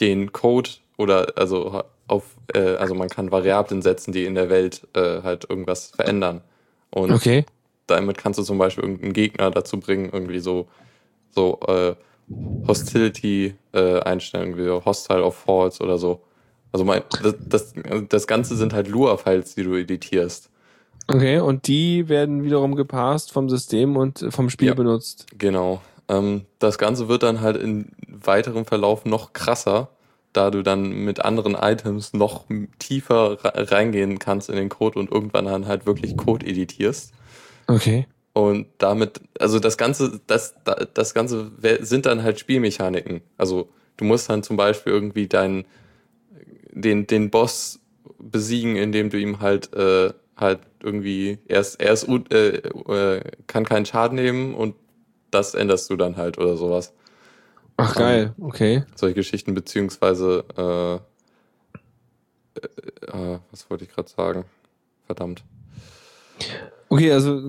[SPEAKER 2] den Code oder also auf, äh, also man kann Variablen setzen, die in der Welt äh, halt irgendwas verändern. Und okay. damit kannst du zum Beispiel irgendeinen Gegner dazu bringen, irgendwie so, so äh, Hostility äh, einstellen, wie Hostile of False oder so. Also mein, das, das, das Ganze sind halt Lua-Files, die du editierst.
[SPEAKER 3] Okay, und die werden wiederum gepasst vom System und vom Spiel ja, benutzt.
[SPEAKER 2] Genau. Ähm, das Ganze wird dann halt in weiterem Verlauf noch krasser, da du dann mit anderen Items noch tiefer reingehen kannst in den Code und irgendwann dann halt wirklich Code editierst.
[SPEAKER 3] Okay.
[SPEAKER 2] Und damit, also das Ganze, das, das Ganze sind dann halt Spielmechaniken. Also du musst dann zum Beispiel irgendwie deinen, den, den Boss besiegen, indem du ihm halt, äh, halt irgendwie, er ist, er ist, äh, äh, kann keinen Schaden nehmen und das änderst du dann halt oder sowas.
[SPEAKER 3] Ach geil, um, okay.
[SPEAKER 2] Solche Geschichten, beziehungsweise, äh, äh, äh was wollte ich gerade sagen? Verdammt.
[SPEAKER 3] Okay, also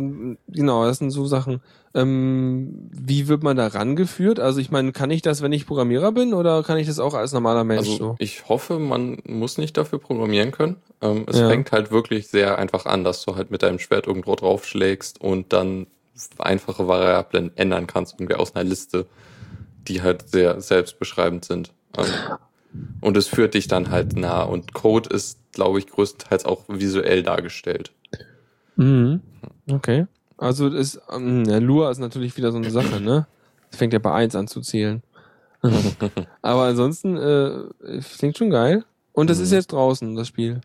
[SPEAKER 3] genau, das sind so Sachen. Ähm, wie wird man da rangeführt? Also ich meine, kann ich das, wenn ich Programmierer bin, oder kann ich das auch als normaler Mensch also, so?
[SPEAKER 2] Ich hoffe, man muss nicht dafür programmieren können. Ähm, es ja. fängt halt wirklich sehr einfach an, dass du halt mit deinem Schwert irgendwo draufschlägst und dann einfache Variablen ändern kannst, irgendwie aus einer Liste, die halt sehr selbstbeschreibend sind. Ähm, und es führt dich dann halt nah. Und Code ist, glaube ich, größtenteils auch visuell dargestellt.
[SPEAKER 3] Mhm. Okay. Also ist, ähm, ja, Lua ist natürlich wieder so eine Sache, ne? Das fängt ja bei 1 an zu zählen. Aber ansonsten äh, klingt schon geil. Und das mhm. ist jetzt draußen, das Spiel.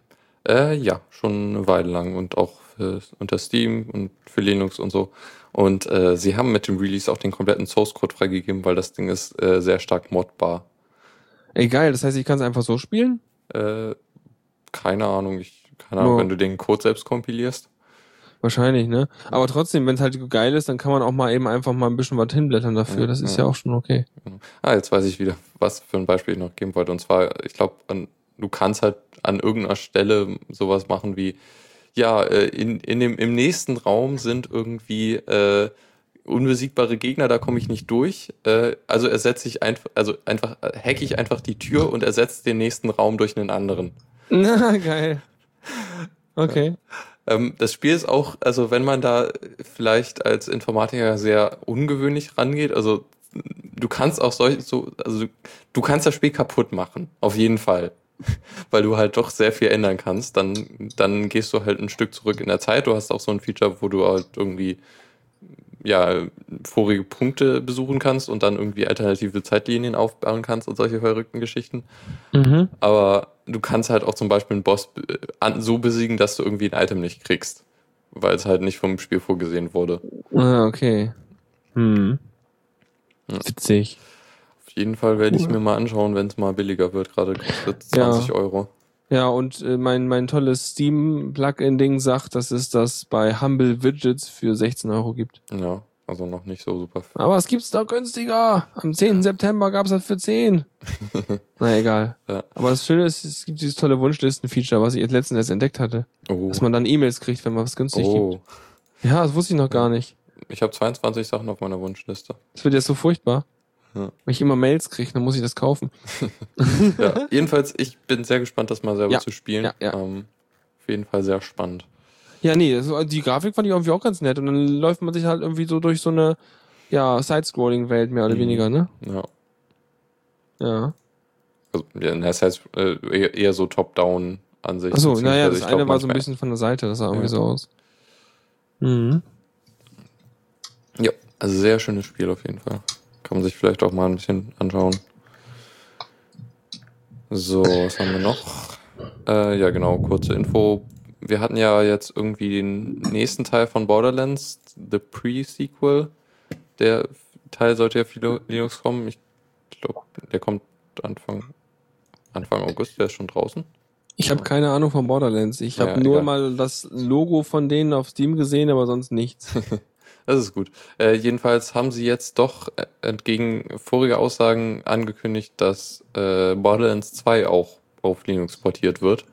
[SPEAKER 2] Äh, ja, schon eine Weile lang und auch für, unter Steam und für Linux und so. Und äh, sie haben mit dem Release auch den kompletten Source Code freigegeben, weil das Ding ist äh, sehr stark modbar.
[SPEAKER 3] Ey, geil, das heißt, ich kann es einfach so spielen?
[SPEAKER 2] Äh, keine Ahnung, ich, keine Ahnung, oh. wenn du den Code selbst kompilierst.
[SPEAKER 3] Wahrscheinlich, ne? Aber trotzdem, wenn es halt geil ist, dann kann man auch mal eben einfach mal ein bisschen was hinblättern dafür. Das ist ja, ja auch schon okay.
[SPEAKER 2] Ah, jetzt weiß ich wieder, was für ein Beispiel ich noch geben wollte. Und zwar, ich glaube, du kannst halt an irgendeiner Stelle sowas machen wie, ja, äh, in, in dem, im nächsten Raum sind irgendwie äh, unbesiegbare Gegner, da komme ich nicht durch. Äh, also ersetze ich einfach, also einfach, äh, hack ich einfach die Tür und ersetze den nächsten Raum durch einen anderen.
[SPEAKER 3] Na, geil. Okay.
[SPEAKER 2] Ähm, das Spiel ist auch, also wenn man da vielleicht als Informatiker sehr ungewöhnlich rangeht, also du kannst auch solche, so, also du kannst das Spiel kaputt machen, auf jeden Fall. Weil du halt doch sehr viel ändern kannst. Dann, dann gehst du halt ein Stück zurück in der Zeit. Du hast auch so ein Feature, wo du halt irgendwie ja, vorige Punkte besuchen kannst und dann irgendwie alternative Zeitlinien aufbauen kannst und solche verrückten Geschichten. Mhm. Aber du kannst halt auch zum Beispiel einen Boss so besiegen, dass du irgendwie ein Item nicht kriegst, weil es halt nicht vom Spiel vorgesehen wurde.
[SPEAKER 3] Ah, okay. Hm. Witzig.
[SPEAKER 2] Auf jeden Fall werde ich mir mal anschauen, wenn es mal billiger wird. Gerade kostet 20
[SPEAKER 3] ja.
[SPEAKER 2] Euro.
[SPEAKER 3] Ja, und äh, mein, mein tolles Steam-Plugin-Ding sagt, dass es das bei Humble Widgets für 16 Euro gibt.
[SPEAKER 2] Ja, also noch nicht so super.
[SPEAKER 3] Viel. Aber es gibt's doch günstiger. Am 10. September gab's das für 10. Na egal. Ja. Aber das Schöne ist, es gibt dieses tolle Wunschlisten-Feature, was ich jetzt letztens erst entdeckt hatte. Oh. Dass man dann E-Mails kriegt, wenn man was günstig oh. gibt. Ja, das wusste ich noch gar nicht.
[SPEAKER 2] Ich habe 22 Sachen auf meiner Wunschliste.
[SPEAKER 3] Das wird jetzt so furchtbar. Ja. Wenn ich immer Mails kriege, dann muss ich das kaufen.
[SPEAKER 2] ja, jedenfalls, ich bin sehr gespannt, das mal selber ja. zu spielen. Ja, ja. Ähm, auf jeden Fall sehr spannend.
[SPEAKER 3] Ja, nee, die Grafik fand ich irgendwie auch ganz nett. Und dann läuft man sich halt irgendwie so durch so eine ja, Side-Scrolling-Welt mehr oder mhm. weniger, ne?
[SPEAKER 2] Ja.
[SPEAKER 3] Ja.
[SPEAKER 2] Also, das heißt äh, eher so Top-Down an sich.
[SPEAKER 3] Achso, naja, das eine war so ein bisschen von der Seite, das sah irgendwie ja. so aus. Mhm.
[SPEAKER 2] Ja, also sehr schönes Spiel auf jeden Fall. Kann man sich vielleicht auch mal ein bisschen anschauen. So, was haben wir noch? Äh, ja, genau, kurze Info. Wir hatten ja jetzt irgendwie den nächsten Teil von Borderlands, The Pre-Sequel. Der Teil sollte ja für Linux kommen. Ich glaube, der kommt Anfang, Anfang August, der ist schon draußen.
[SPEAKER 3] Ich habe keine Ahnung von Borderlands. Ich habe
[SPEAKER 2] Ja,
[SPEAKER 3] nur
[SPEAKER 2] egal.
[SPEAKER 3] mal das Logo von denen auf Steam gesehen, aber sonst nichts.
[SPEAKER 2] Das ist gut. Äh, jedenfalls haben sie jetzt doch äh, entgegen voriger Aussagen angekündigt, dass äh, Borderlands 2 auch auf Linux portiert wird.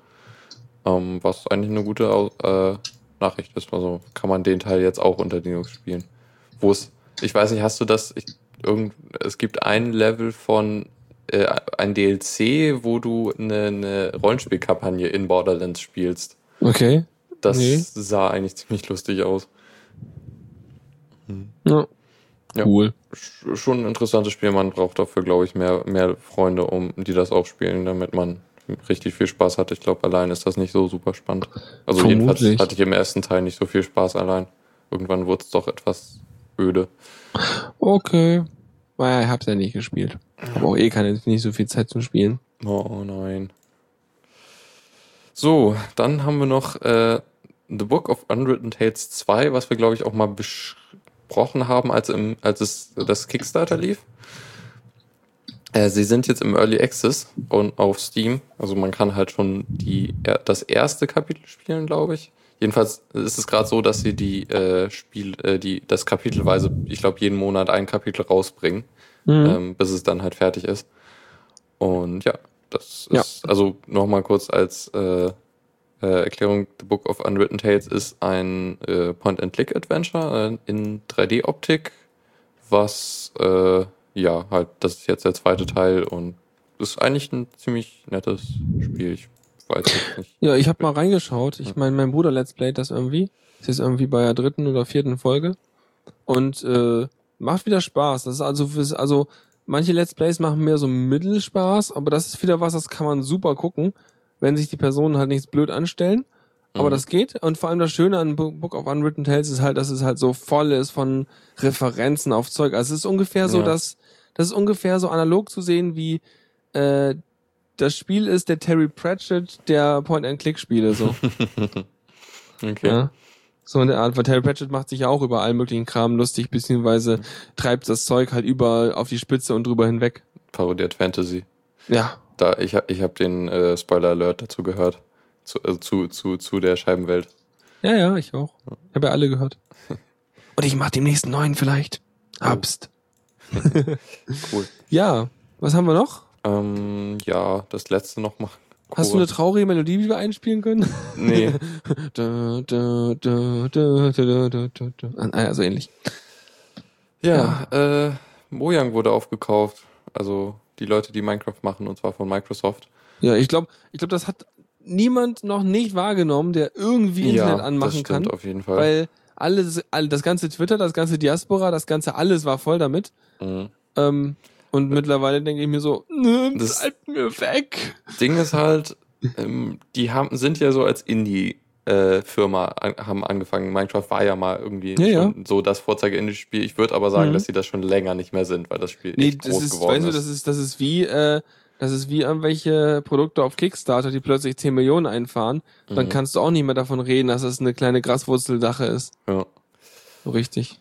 [SPEAKER 2] Ähm, was eigentlich eine gute äh, Nachricht ist. Also kann man den Teil jetzt auch unter Linux spielen. Wo es, ich weiß nicht, hast du das? Ich, irgend, es gibt ein Level von äh, ein DLC, wo du eine, eine Rollenspielkampagne in Borderlands spielst.
[SPEAKER 3] Okay.
[SPEAKER 2] Das
[SPEAKER 3] Nee.
[SPEAKER 2] sah eigentlich ziemlich lustig aus.
[SPEAKER 3] Ja.
[SPEAKER 2] Ja.
[SPEAKER 3] Cool.
[SPEAKER 2] Sch- schon ein interessantes Spiel. Man braucht dafür, glaube ich, mehr, mehr Freunde, um die das auch spielen, damit man richtig viel Spaß hat. Ich glaube, allein ist das nicht so super spannend. Also jedenfalls
[SPEAKER 3] Vermutlich.
[SPEAKER 2] hatte ich im ersten Teil nicht so viel Spaß allein. Irgendwann wurde es doch etwas öde.
[SPEAKER 3] Okay. Naja, ich hab's ja nicht gespielt. Aber auch eh keine, nicht so viel Zeit zum Spielen.
[SPEAKER 2] Oh nein. So, dann haben wir noch äh, The Book of Unwritten Tales 2, was wir, glaube ich, auch mal besprochen haben, als, im, als es das Kickstarter lief. Äh, sie sind jetzt im Early Access und auf Steam. Also man kann halt schon die, das erste Kapitel spielen, glaube ich. Jedenfalls ist es gerade so, dass sie die äh, Spiel, äh, die das kapitelweise, ich glaube, jeden Monat ein Kapitel rausbringen
[SPEAKER 3] Mhm.
[SPEAKER 2] ähm, bis es dann halt fertig ist. Und ja, das
[SPEAKER 3] Ja.
[SPEAKER 2] ist, also nochmal kurz als äh, äh, Erklärung, The Book of Unwritten Tales ist ein äh, Point-and-Click-Adventure äh, in 3D-Optik, was, äh, ja, halt, das ist jetzt der zweite Teil und ist eigentlich ein ziemlich nettes Spiel. Ich weiß jetzt nicht.
[SPEAKER 3] Ja, ich habe mal reingeschaut. Ich meine, mein Bruder Let's Playt das irgendwie. Ist jetzt irgendwie bei der dritten oder vierten Folge. Und äh, macht wieder Spaß. Das ist also, fürs- also manche Let's Plays machen mehr so Mittelspaß, aber das ist wieder was, das kann man super gucken, wenn sich die Personen halt nichts blöd anstellen. Aber
[SPEAKER 2] Mhm.
[SPEAKER 3] das geht. Und vor allem das Schöne an Bo- Book of Unwritten Tales ist halt, dass es halt so voll ist von Referenzen auf Zeug. Also es ist ungefähr so,
[SPEAKER 2] Ja.
[SPEAKER 3] dass das ist ungefähr so analog zu sehen wie äh, das Spiel ist der Terry Pratchett der Point-and-Click-Spiele. So.
[SPEAKER 2] Okay.
[SPEAKER 3] ja. So in der Art, weil Terry Pratchett macht sich ja auch über allen möglichen Kram lustig, beziehungsweise treibt das Zeug halt überall auf die Spitze und drüber hinweg.
[SPEAKER 2] Parodiert Fantasy.
[SPEAKER 3] Ja.
[SPEAKER 2] Da, ich habe ich hab den äh, Spoiler-Alert dazu gehört. Zu, äh, zu, zu, zu der Scheibenwelt.
[SPEAKER 3] Ja, ja, ich auch. Ich habe ja alle gehört. Und ich mach demnächst neuen vielleicht. Habst.
[SPEAKER 2] cool.
[SPEAKER 3] Ja, was haben wir noch?
[SPEAKER 2] Ähm, ja, das letzte nochmal. Cool.
[SPEAKER 3] Hast du eine traurige Melodie, die wir einspielen können?
[SPEAKER 2] Nee.
[SPEAKER 3] da, da, da, also ähnlich. Ja,
[SPEAKER 2] ja. Äh, Mojang wurde aufgekauft. Also die Leute, die Minecraft machen, und zwar von Microsoft.
[SPEAKER 3] Ja, ich glaube, ich glaub, das hat niemand noch nicht wahrgenommen, der irgendwie Internet
[SPEAKER 2] ja,
[SPEAKER 3] anmachen das
[SPEAKER 2] stimmt,
[SPEAKER 3] kann.
[SPEAKER 2] Auf jeden Fall.
[SPEAKER 3] Weil alles, all, das ganze Twitter, das ganze Diaspora, das ganze alles war voll damit.
[SPEAKER 2] Mhm.
[SPEAKER 3] Ähm, und mittlerweile denke ich mir so, nö,
[SPEAKER 2] Das-
[SPEAKER 3] bleibt mir weg.
[SPEAKER 2] Ding ist halt, ähm, die haben, sind ja so als Indie äh, Firma an, haben angefangen. Minecraft war ja mal irgendwie
[SPEAKER 3] Ja,
[SPEAKER 2] schon so das Vorzeige-Indie-Spiel. Ich würde aber sagen,
[SPEAKER 3] Mhm.
[SPEAKER 2] dass sie das schon länger nicht mehr sind, weil das Spiel
[SPEAKER 3] Nee,
[SPEAKER 2] echt
[SPEAKER 3] das
[SPEAKER 2] groß
[SPEAKER 3] ist,
[SPEAKER 2] geworden
[SPEAKER 3] weißt du,
[SPEAKER 2] ist.
[SPEAKER 3] das ist, das ist wie, äh, das ist wie irgendwelche Produkte auf Kickstarter, die plötzlich 10 Millionen einfahren. Dann
[SPEAKER 2] Mhm.
[SPEAKER 3] kannst du auch nicht mehr davon reden, dass es eine kleine Graswurzeldache ist.
[SPEAKER 2] ja.
[SPEAKER 3] So richtig.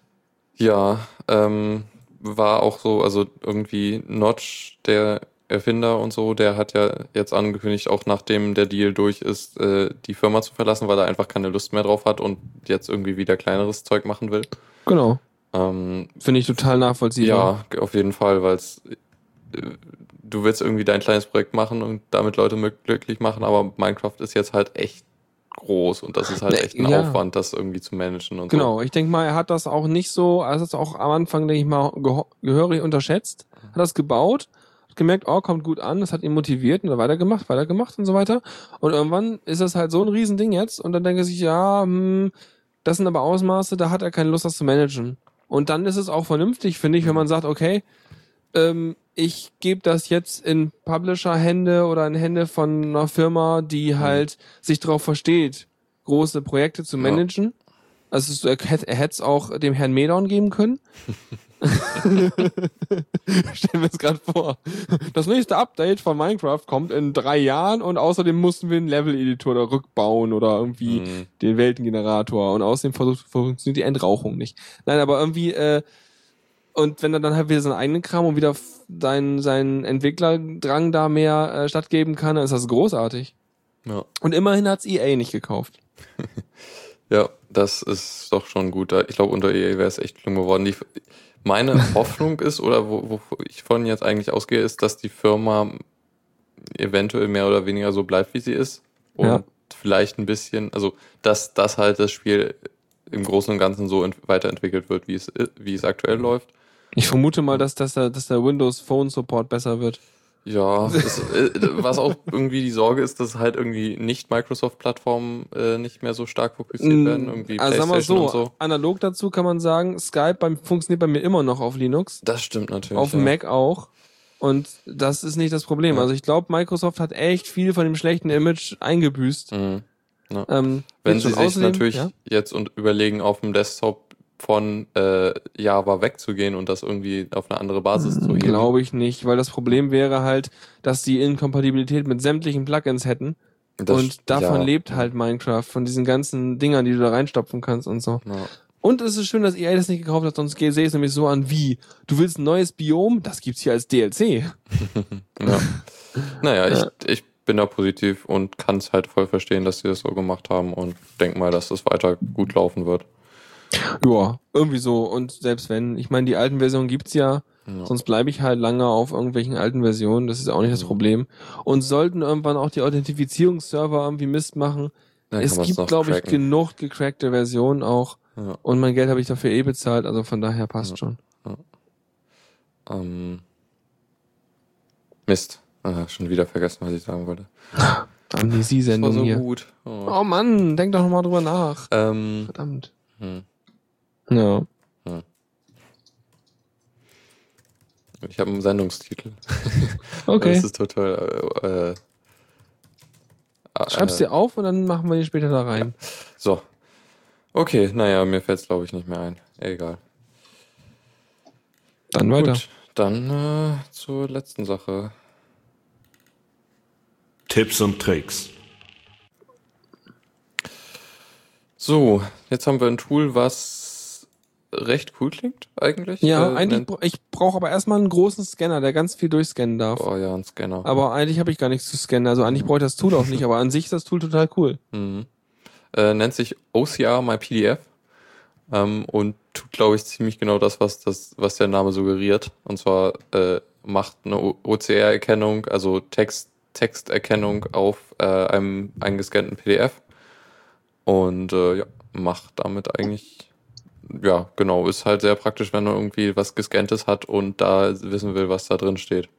[SPEAKER 2] Ja, ähm, war auch so, also irgendwie Notch, der Erfinder und so, der hat ja jetzt angekündigt, auch nachdem der Deal durch ist, äh, die Firma zu verlassen, weil er einfach keine Lust mehr drauf hat und jetzt irgendwie wieder kleineres Zeug machen will.
[SPEAKER 3] Genau.
[SPEAKER 2] Ähm,
[SPEAKER 3] Finde ich total nachvollziehbar.
[SPEAKER 2] ja, auf jeden Fall, weil es du willst irgendwie dein kleines Projekt machen und damit Leute glücklich machen, aber Minecraft ist jetzt halt echt groß und das ist halt
[SPEAKER 3] Ne,
[SPEAKER 2] echt ein
[SPEAKER 3] ja.
[SPEAKER 2] Aufwand, das irgendwie zu managen und
[SPEAKER 3] Genau, ich denke mal, er hat das auch nicht so, er hat das auch am Anfang, denke ich mal, gehörig unterschätzt, hat das gebaut, hat gemerkt, oh, kommt gut an, das hat ihn motiviert und dann weitergemacht, weitergemacht und so weiter. Und irgendwann ist das halt so ein Riesending jetzt und dann denke ich sich, ja, hm, das sind aber Ausmaße, da hat er keine Lust, das zu managen. Und dann ist es auch vernünftig, finde ich, wenn man sagt, okay, ähm, ich gebe das jetzt in Publisher-Hände oder in Hände von einer Firma, die halt sich darauf versteht, große Projekte zu
[SPEAKER 2] Ja.
[SPEAKER 3] managen. Also es- er hätte es auch dem Herrn Medon geben können. Stellen wir es gerade vor. Das nächste Update von Minecraft kommt in drei Jahren und außerdem mussten wir einen Level-Editor da rückbauen oder irgendwie
[SPEAKER 2] Mhm.
[SPEAKER 3] den Weltengenerator und außerdem funktioniert die Entrauchung nicht. Nein, aber irgendwie, äh, und wenn er dann halt wieder seinen eigenen Kram und wieder seinen, seinen Entwicklerdrang da mehr äh, stattgeben kann, dann ist das großartig.
[SPEAKER 2] Ja.
[SPEAKER 3] Und immerhin hat's EA nicht gekauft.
[SPEAKER 2] Ja, das ist doch schon gut. Ich glaube, unter EA wäre es echt schlimm geworden. Die, meine Hoffnung ist, oder wo, wo ich von jetzt eigentlich ausgehe, ist, dass die Firma eventuell mehr oder weniger so bleibt, wie sie ist. Und
[SPEAKER 3] Ja.
[SPEAKER 2] vielleicht ein bisschen, also dass das halt das Spiel im Großen und Ganzen so ent weiterentwickelt wird, wie es, wie es aktuell läuft.
[SPEAKER 3] Ich vermute mal, dass, dass, der, dass der Windows Phone Support besser wird.
[SPEAKER 2] Ja, es, äh, was auch irgendwie die Sorge ist, dass halt irgendwie nicht Microsoft-Plattformen äh, nicht mehr so stark fokussiert werden, irgendwie
[SPEAKER 3] also sagen wir so,
[SPEAKER 2] so.
[SPEAKER 3] analog dazu kann man sagen, Skype beim, funktioniert bei mir immer noch auf Linux,
[SPEAKER 2] Das stimmt natürlich.
[SPEAKER 3] auf
[SPEAKER 2] ja.
[SPEAKER 3] Mac auch. Und das ist nicht das Problem.
[SPEAKER 2] Ja.
[SPEAKER 3] Also ich glaube, Microsoft hat echt viel von dem schlechten Image eingebüßt.
[SPEAKER 2] Mhm.
[SPEAKER 3] Ähm,
[SPEAKER 2] Wenn sie sich
[SPEAKER 3] außerdem-
[SPEAKER 2] natürlich
[SPEAKER 3] ja?
[SPEAKER 2] jetzt und überlegen, auf dem Desktop von äh, Java wegzugehen und das irgendwie auf eine andere Basis zu heben.
[SPEAKER 3] Glaube ich nicht, weil das Problem wäre halt, dass die Inkompatibilität mit sämtlichen Plugins hätten.
[SPEAKER 2] Das-
[SPEAKER 3] und davon
[SPEAKER 2] ja.
[SPEAKER 3] lebt halt Minecraft, von diesen ganzen Dingern, die du da reinstopfen kannst und so.
[SPEAKER 2] Ja.
[SPEAKER 3] Und es ist schön, dass EA das nicht gekauft hat, sonst sehe ich es nämlich so an wie, du willst ein neues Biom, das gibt's hier als DLC.
[SPEAKER 2] Ja. Naja, ich, ich bin da positiv und kann es halt voll verstehen, dass sie das so gemacht haben und denk mal, dass das weiter gut laufen wird.
[SPEAKER 3] Ja, irgendwie so. Und selbst wenn, ich meine, die alten Versionen gibt's ja,
[SPEAKER 2] Ja.
[SPEAKER 3] sonst bleibe ich halt lange auf irgendwelchen alten Versionen, das ist auch nicht das
[SPEAKER 2] Mhm.
[SPEAKER 3] Problem. Und sollten irgendwann auch die Authentifizierungsserver irgendwie Mist machen,
[SPEAKER 2] Dann
[SPEAKER 3] es gibt, glaube ich, genug gecrackte Versionen auch.
[SPEAKER 2] Ja.
[SPEAKER 3] Und mein Geld habe ich dafür eh bezahlt, also von daher passt
[SPEAKER 2] Ja.
[SPEAKER 3] schon.
[SPEAKER 2] Ähm, Mist. Ah, schon wieder vergessen, was ich sagen wollte.
[SPEAKER 3] Amnesie-Sendung
[SPEAKER 2] Das war so
[SPEAKER 3] hier.
[SPEAKER 2] gut. Oh.
[SPEAKER 3] Oh Mann, denk doch noch mal drüber nach.
[SPEAKER 2] Ähm,
[SPEAKER 3] Verdammt.
[SPEAKER 2] hm.
[SPEAKER 3] Ja.
[SPEAKER 2] Ich habe einen Sendungstitel.
[SPEAKER 3] Okay.
[SPEAKER 2] Das ist total. Äh, äh,
[SPEAKER 3] Schreib's
[SPEAKER 2] äh,
[SPEAKER 3] dir auf und dann machen wir die später da rein.
[SPEAKER 2] So. Okay, naja, mir fällt's glaube ich nicht mehr ein. Egal.
[SPEAKER 3] Dann weiter.
[SPEAKER 2] Gut, dann äh, zur letzten Sache.
[SPEAKER 1] Tipps und Tricks.
[SPEAKER 2] So, jetzt haben wir ein Tool, was recht cool klingt eigentlich.
[SPEAKER 3] Ja,
[SPEAKER 2] Äh,
[SPEAKER 3] eigentlich, bra- ich brauche aber erstmal einen großen Scanner, der ganz viel durchscannen darf.
[SPEAKER 2] Oh ja, ein Scanner.
[SPEAKER 3] Aber eigentlich habe ich gar nichts zu scannen. Also eigentlich brauche ich das Tool auch nicht, aber an sich ist das Tool total cool.
[SPEAKER 2] Mhm. Äh, nennt sich OCR My PDF ähm, und tut, glaube ich, ziemlich genau das, was das, was der Name suggeriert. Und zwar äh, macht eine OCR-Erkennung, also Text, Texterkennung auf äh, einem eingescannten PDF und äh, ja, macht damit eigentlich ja, genau, ist halt sehr praktisch, wenn man irgendwie was gescanntes hat und da wissen will, was da drin steht.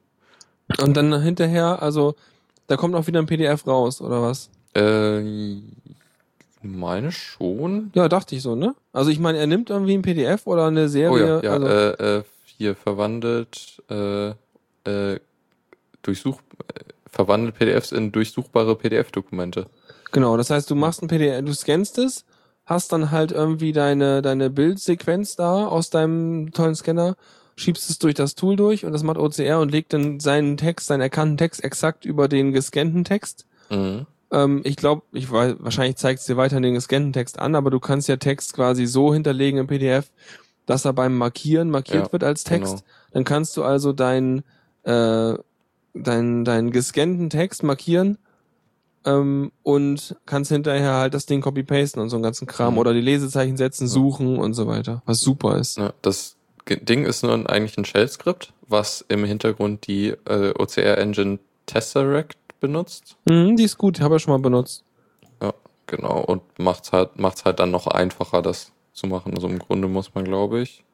[SPEAKER 3] Und dann hinterher, also da kommt auch wieder ein PDF raus, oder was?
[SPEAKER 2] Äh, meine schon.
[SPEAKER 3] Ja, dachte ich so, ne? Also ich meine, er nimmt irgendwie ein PDF oder eine Serie.
[SPEAKER 2] Oh ja, ja
[SPEAKER 3] also,
[SPEAKER 2] äh, äh, hier verwandelt, äh, äh, durchsuch, äh, verwandelt PDFs in durchsuchbare PDF-Dokumente.
[SPEAKER 3] Genau, das heißt, du machst ein PDF, du scannst es, hast dann halt irgendwie deine, deine Bildsequenz da aus deinem tollen Scanner, schiebst es durch das Tool durch und das macht OCR und legt dann seinen Text, seinen erkannten Text exakt über den gescannten Text.
[SPEAKER 2] Mhm.
[SPEAKER 3] Ähm, ich glaube, ich weiß, wahrscheinlich zeigt es dir weiterhin den gescannten Text an, aber du kannst ja Text quasi so hinterlegen im PDF, dass er beim Markieren markiert
[SPEAKER 2] Ja,
[SPEAKER 3] wird als Text.
[SPEAKER 2] genau.
[SPEAKER 3] Dann kannst du also deinen äh, deinen deinen gescannten Text markieren ähm, und kannst hinterher halt das Ding copy-pasten und so einen ganzen Kram
[SPEAKER 2] Mhm.
[SPEAKER 3] oder die Lesezeichen setzen, suchen und so weiter, was super ist.
[SPEAKER 2] Ja, das Ding ist nur eigentlich ein Shell-Skript, was im Hintergrund die äh, OCR-Engine Tesseract benutzt.
[SPEAKER 3] Mhm, die ist gut, habe ich schon mal benutzt.
[SPEAKER 2] Ja, genau. Und macht's halt, macht's halt dann noch einfacher, das zu machen. Also im Grunde muss man, glaube ich.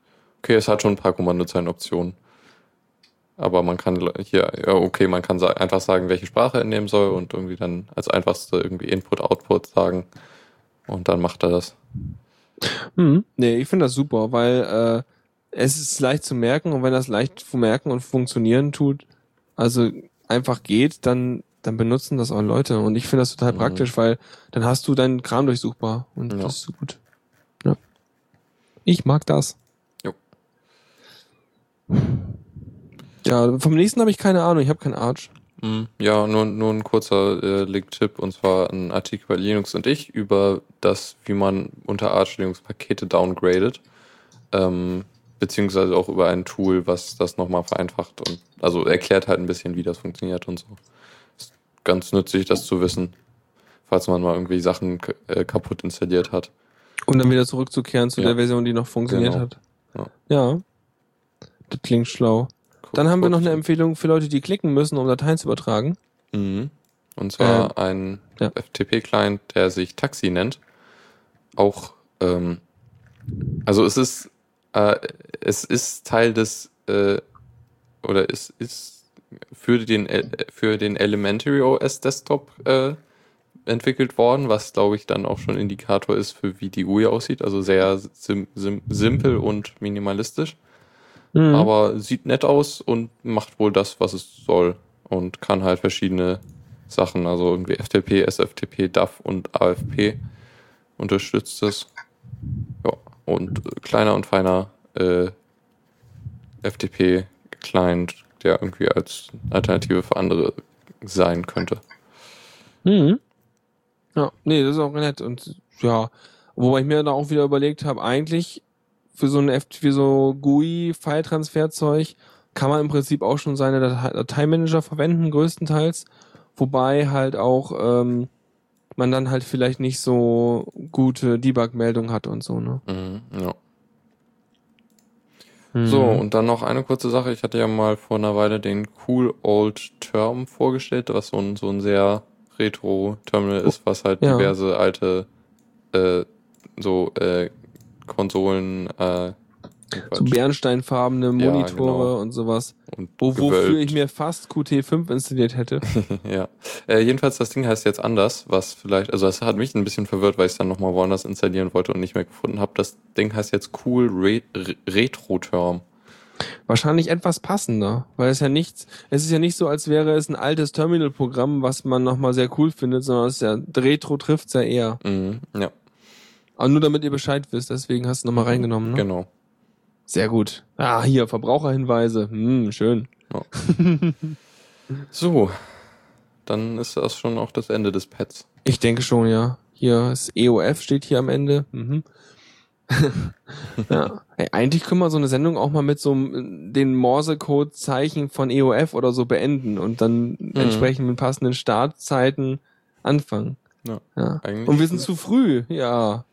[SPEAKER 2] Okay, es hat schon ein paar Kommandozeilenoptionen. Aber man kann hier, ja, okay, man kann einfach sagen, welche Sprache er nehmen soll und irgendwie dann als einfachste irgendwie Input, Output sagen. Und dann macht er das.
[SPEAKER 3] Mhm. Nee, ich finde das super, weil äh, es ist leicht zu merken und wenn das leicht zu merken und funktionieren tut, also einfach geht, dann dann benutzen das auch Leute und ich finde das total
[SPEAKER 2] Mhm.
[SPEAKER 3] praktisch, weil dann hast du deinen Kram durchsuchbar und
[SPEAKER 2] Ja.
[SPEAKER 3] das ist so gut. Ja. Ich mag das. Ja, vom nächsten habe ich keine Ahnung, ich habe keinen Arch.
[SPEAKER 2] Mm, Ja, nur, nur ein kurzer äh, Link-Tipp und zwar ein Artikel bei Linux und ich über das, wie man unter Arch Linux Pakete downgradet. Ähm, beziehungsweise auch über ein Tool, was das nochmal vereinfacht und also erklärt halt ein bisschen, wie das funktioniert und so. Ist ganz nützlich, das zu wissen, falls man mal irgendwie Sachen äh, kaputt installiert hat.
[SPEAKER 3] Und dann wieder zurückzukehren zu
[SPEAKER 2] Ja.
[SPEAKER 3] der Version, die noch funktioniert
[SPEAKER 2] Genau.
[SPEAKER 3] hat.
[SPEAKER 2] Ja.
[SPEAKER 3] Ja. Das klingt schlau. Dann haben wir noch eine Empfehlung für Leute, die klicken müssen, um Dateien zu übertragen.
[SPEAKER 2] Mhm. Und zwar ein
[SPEAKER 3] ja.
[SPEAKER 2] FTP-Client, der sich Taxi nennt. Auch, ähm, also es ist, äh, es ist Teil des, äh, oder es ist für den, äh, für den Elementary OS Desktop äh, entwickelt worden, was glaube ich dann auch schon Indikator ist für wie die GUI aussieht. Also sehr sim sim simpel und minimalistisch.
[SPEAKER 3] Mhm.
[SPEAKER 2] aber sieht nett aus und macht wohl das, was es soll und kann halt verschiedene Sachen, also irgendwie FTP, SFTP, DAF und AFP unterstützt es. Ja, und äh, kleiner und feiner äh, FTP-Client, der irgendwie als Alternative für andere sein könnte.
[SPEAKER 3] Mhm. Ja, nee, das ist auch nett. Und ja, wobei ich mir da auch wieder überlegt habe, eigentlich für so ein für so GUI-File-Transfer-Zeug kann man im Prinzip auch schon seine Datei Dateimanager verwenden, größtenteils. Wobei halt auch ähm, man dann halt vielleicht nicht so gute Debug-Meldungen hat und so, ne?
[SPEAKER 2] Mhm, ja.
[SPEAKER 3] Mhm.
[SPEAKER 2] So, und dann noch eine kurze Sache. Ich hatte ja mal vor einer Weile den Cool Old Term vorgestellt, was so ein, so ein sehr Retro-Terminal ist, was halt
[SPEAKER 3] Ja.
[SPEAKER 2] diverse alte äh, so äh, Konsolen äh,
[SPEAKER 3] so bernsteinfarbene Monitore
[SPEAKER 2] genau.
[SPEAKER 3] und sowas.
[SPEAKER 2] und
[SPEAKER 3] Wo, wofür ich mir fast Qt5 installiert hätte.
[SPEAKER 2] ja. Äh, jedenfalls, das Ding heißt jetzt anders, was vielleicht, also das hat mich ein bisschen verwirrt, weil ich es dann nochmal woanders installieren wollte und nicht mehr gefunden habe. Das Ding heißt jetzt Cool Re Re Retro-Term.
[SPEAKER 3] Wahrscheinlich etwas passender, weil es ja nichts, es ist ja nicht so, als wäre es ein altes Terminal-Programm, was man nochmal sehr cool findet, sondern es ist ja, Retro trifft's ja eher.
[SPEAKER 2] Mhm, ja,
[SPEAKER 3] Aber nur damit ihr Bescheid wisst, deswegen hast du nochmal reingenommen, ne?
[SPEAKER 2] genau.
[SPEAKER 3] Sehr gut. Ah, hier, Verbraucherhinweise. Hm, schön.
[SPEAKER 2] So, dann ist das schon auch das Ende des Pads.
[SPEAKER 3] Ich denke schon, ja. Hier ist EOF steht hier am Ende. Mhm. ja. Hey, eigentlich können wir so eine Sendung auch mal mit so den Morse-Code-Zeichen von EOF oder so beenden und dann entsprechend mit passenden Startzeiten anfangen.
[SPEAKER 2] Ja,
[SPEAKER 3] Ja. Und wir sind zu früh, ja.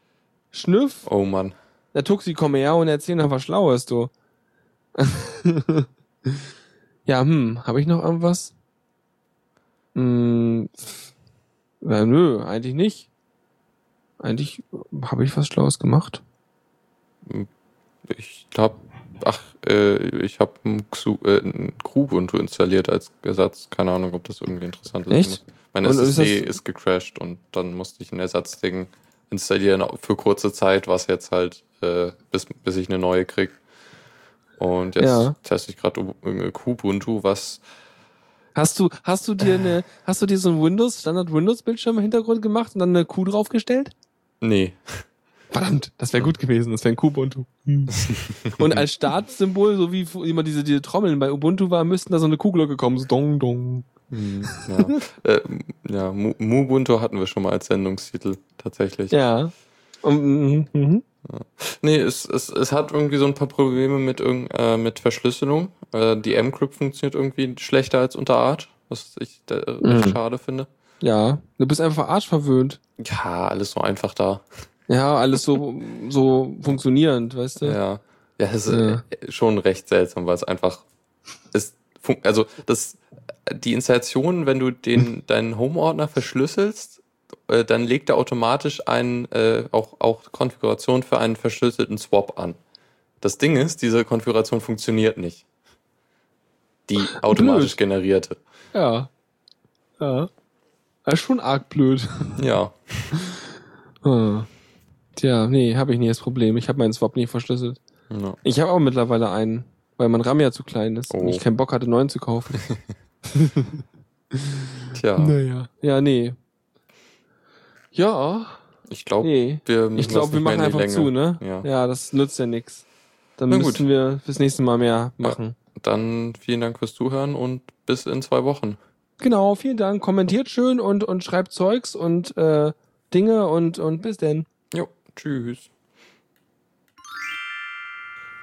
[SPEAKER 3] Schnüff,
[SPEAKER 2] Oh Mann.
[SPEAKER 3] der Tuxi, komm her und erzähl noch was Schlaues, du. ja, hm, habe ich noch irgendwas? Hm, pff, ja, nö, eigentlich nicht. Eigentlich habe ich was Schlaues gemacht.
[SPEAKER 2] Ich glaube, ach, äh, ich habe ein, Xu- äh, ein Kubuntu installiert als Ersatz. Keine Ahnung, ob das irgendwie interessant ist.
[SPEAKER 3] Echt?
[SPEAKER 2] Meine
[SPEAKER 3] Und ist
[SPEAKER 2] SSD
[SPEAKER 3] das-
[SPEAKER 2] ist gecrashed und dann musste ich ein Ersatzding installieren für kurze Zeit, was jetzt halt äh, bis, bis ich eine neue krieg. Und jetzt
[SPEAKER 3] Ja.
[SPEAKER 2] teste ich gerade Kubuntu, was
[SPEAKER 3] Hast du, hast du dir eine, hast du dir so ein Windows, Standard Windows Bildschirm im Hintergrund gemacht und dann eine Q draufgestellt?
[SPEAKER 2] nee,
[SPEAKER 3] Verdammt, das wäre gut gewesen, das wäre ein Kubuntu. Und als Startsymbol, so wie immer diese, diese Trommeln bei Ubuntu war, müssten da so eine Kuhglocke kommen, so dong, dong.
[SPEAKER 2] Hm, ja, äh, ja Mu- Mubuntu hatten wir schon mal als Sendungstitel tatsächlich.
[SPEAKER 3] Ja. Und, mhm, mhm.
[SPEAKER 2] Nee, es, es, es hat irgendwie so ein paar Probleme mit, irgend, äh, mit Verschlüsselung. Äh, die M-Crypt funktioniert irgendwie schlechter als unter Arch, was ich äh,
[SPEAKER 3] Mhm.
[SPEAKER 2] schade finde.
[SPEAKER 3] Ja, du bist einfach arschverwöhnt.
[SPEAKER 2] Ja, alles so einfach da.
[SPEAKER 3] Ja, alles so, so funktionierend, weißt du?
[SPEAKER 2] Ja, ja, es ist
[SPEAKER 3] Ja.
[SPEAKER 2] äh, schon recht seltsam, weil es einfach ist. Also das, die Installation, wenn du den deinen Home-Ordner verschlüsselst, äh, dann legt er automatisch ein, äh, auch, auch Konfiguration für einen verschlüsselten Swap an. Das Ding ist, diese Konfiguration funktioniert nicht. Die automatisch
[SPEAKER 3] Blöd.
[SPEAKER 2] generierte.
[SPEAKER 3] Ja. Ja. Das ist schon arg blöd.
[SPEAKER 2] Ja.
[SPEAKER 3] Hm. Tja, nee, habe ich nie das Problem. Ich habe meinen Swap nie verschlüsselt.
[SPEAKER 2] ja.
[SPEAKER 3] Ich habe auch mittlerweile einen, weil mein RAM ja zu klein ist und
[SPEAKER 2] Oh.
[SPEAKER 3] ich keinen Bock hatte, neuen zu kaufen.
[SPEAKER 2] Tja,
[SPEAKER 3] Naja. Ja, nee. Ja,
[SPEAKER 2] ich glaube,
[SPEAKER 3] nee.
[SPEAKER 2] wir
[SPEAKER 3] Ich
[SPEAKER 2] das
[SPEAKER 3] glaube, wir machen einfach
[SPEAKER 2] Länge.
[SPEAKER 3] zu, ne?
[SPEAKER 2] Ja.
[SPEAKER 3] Ja, das nützt ja nix. Dann
[SPEAKER 2] Na
[SPEAKER 3] müssen
[SPEAKER 2] gut.
[SPEAKER 3] wir fürs nächste Mal mehr machen.
[SPEAKER 2] Dann vielen Dank fürs Zuhören und bis in zwei Wochen.
[SPEAKER 3] Genau, vielen Dank. Kommentiert schön und, und schreibt Zeugs und äh, Dinge und, und bis denn.
[SPEAKER 2] Jo, tschüss.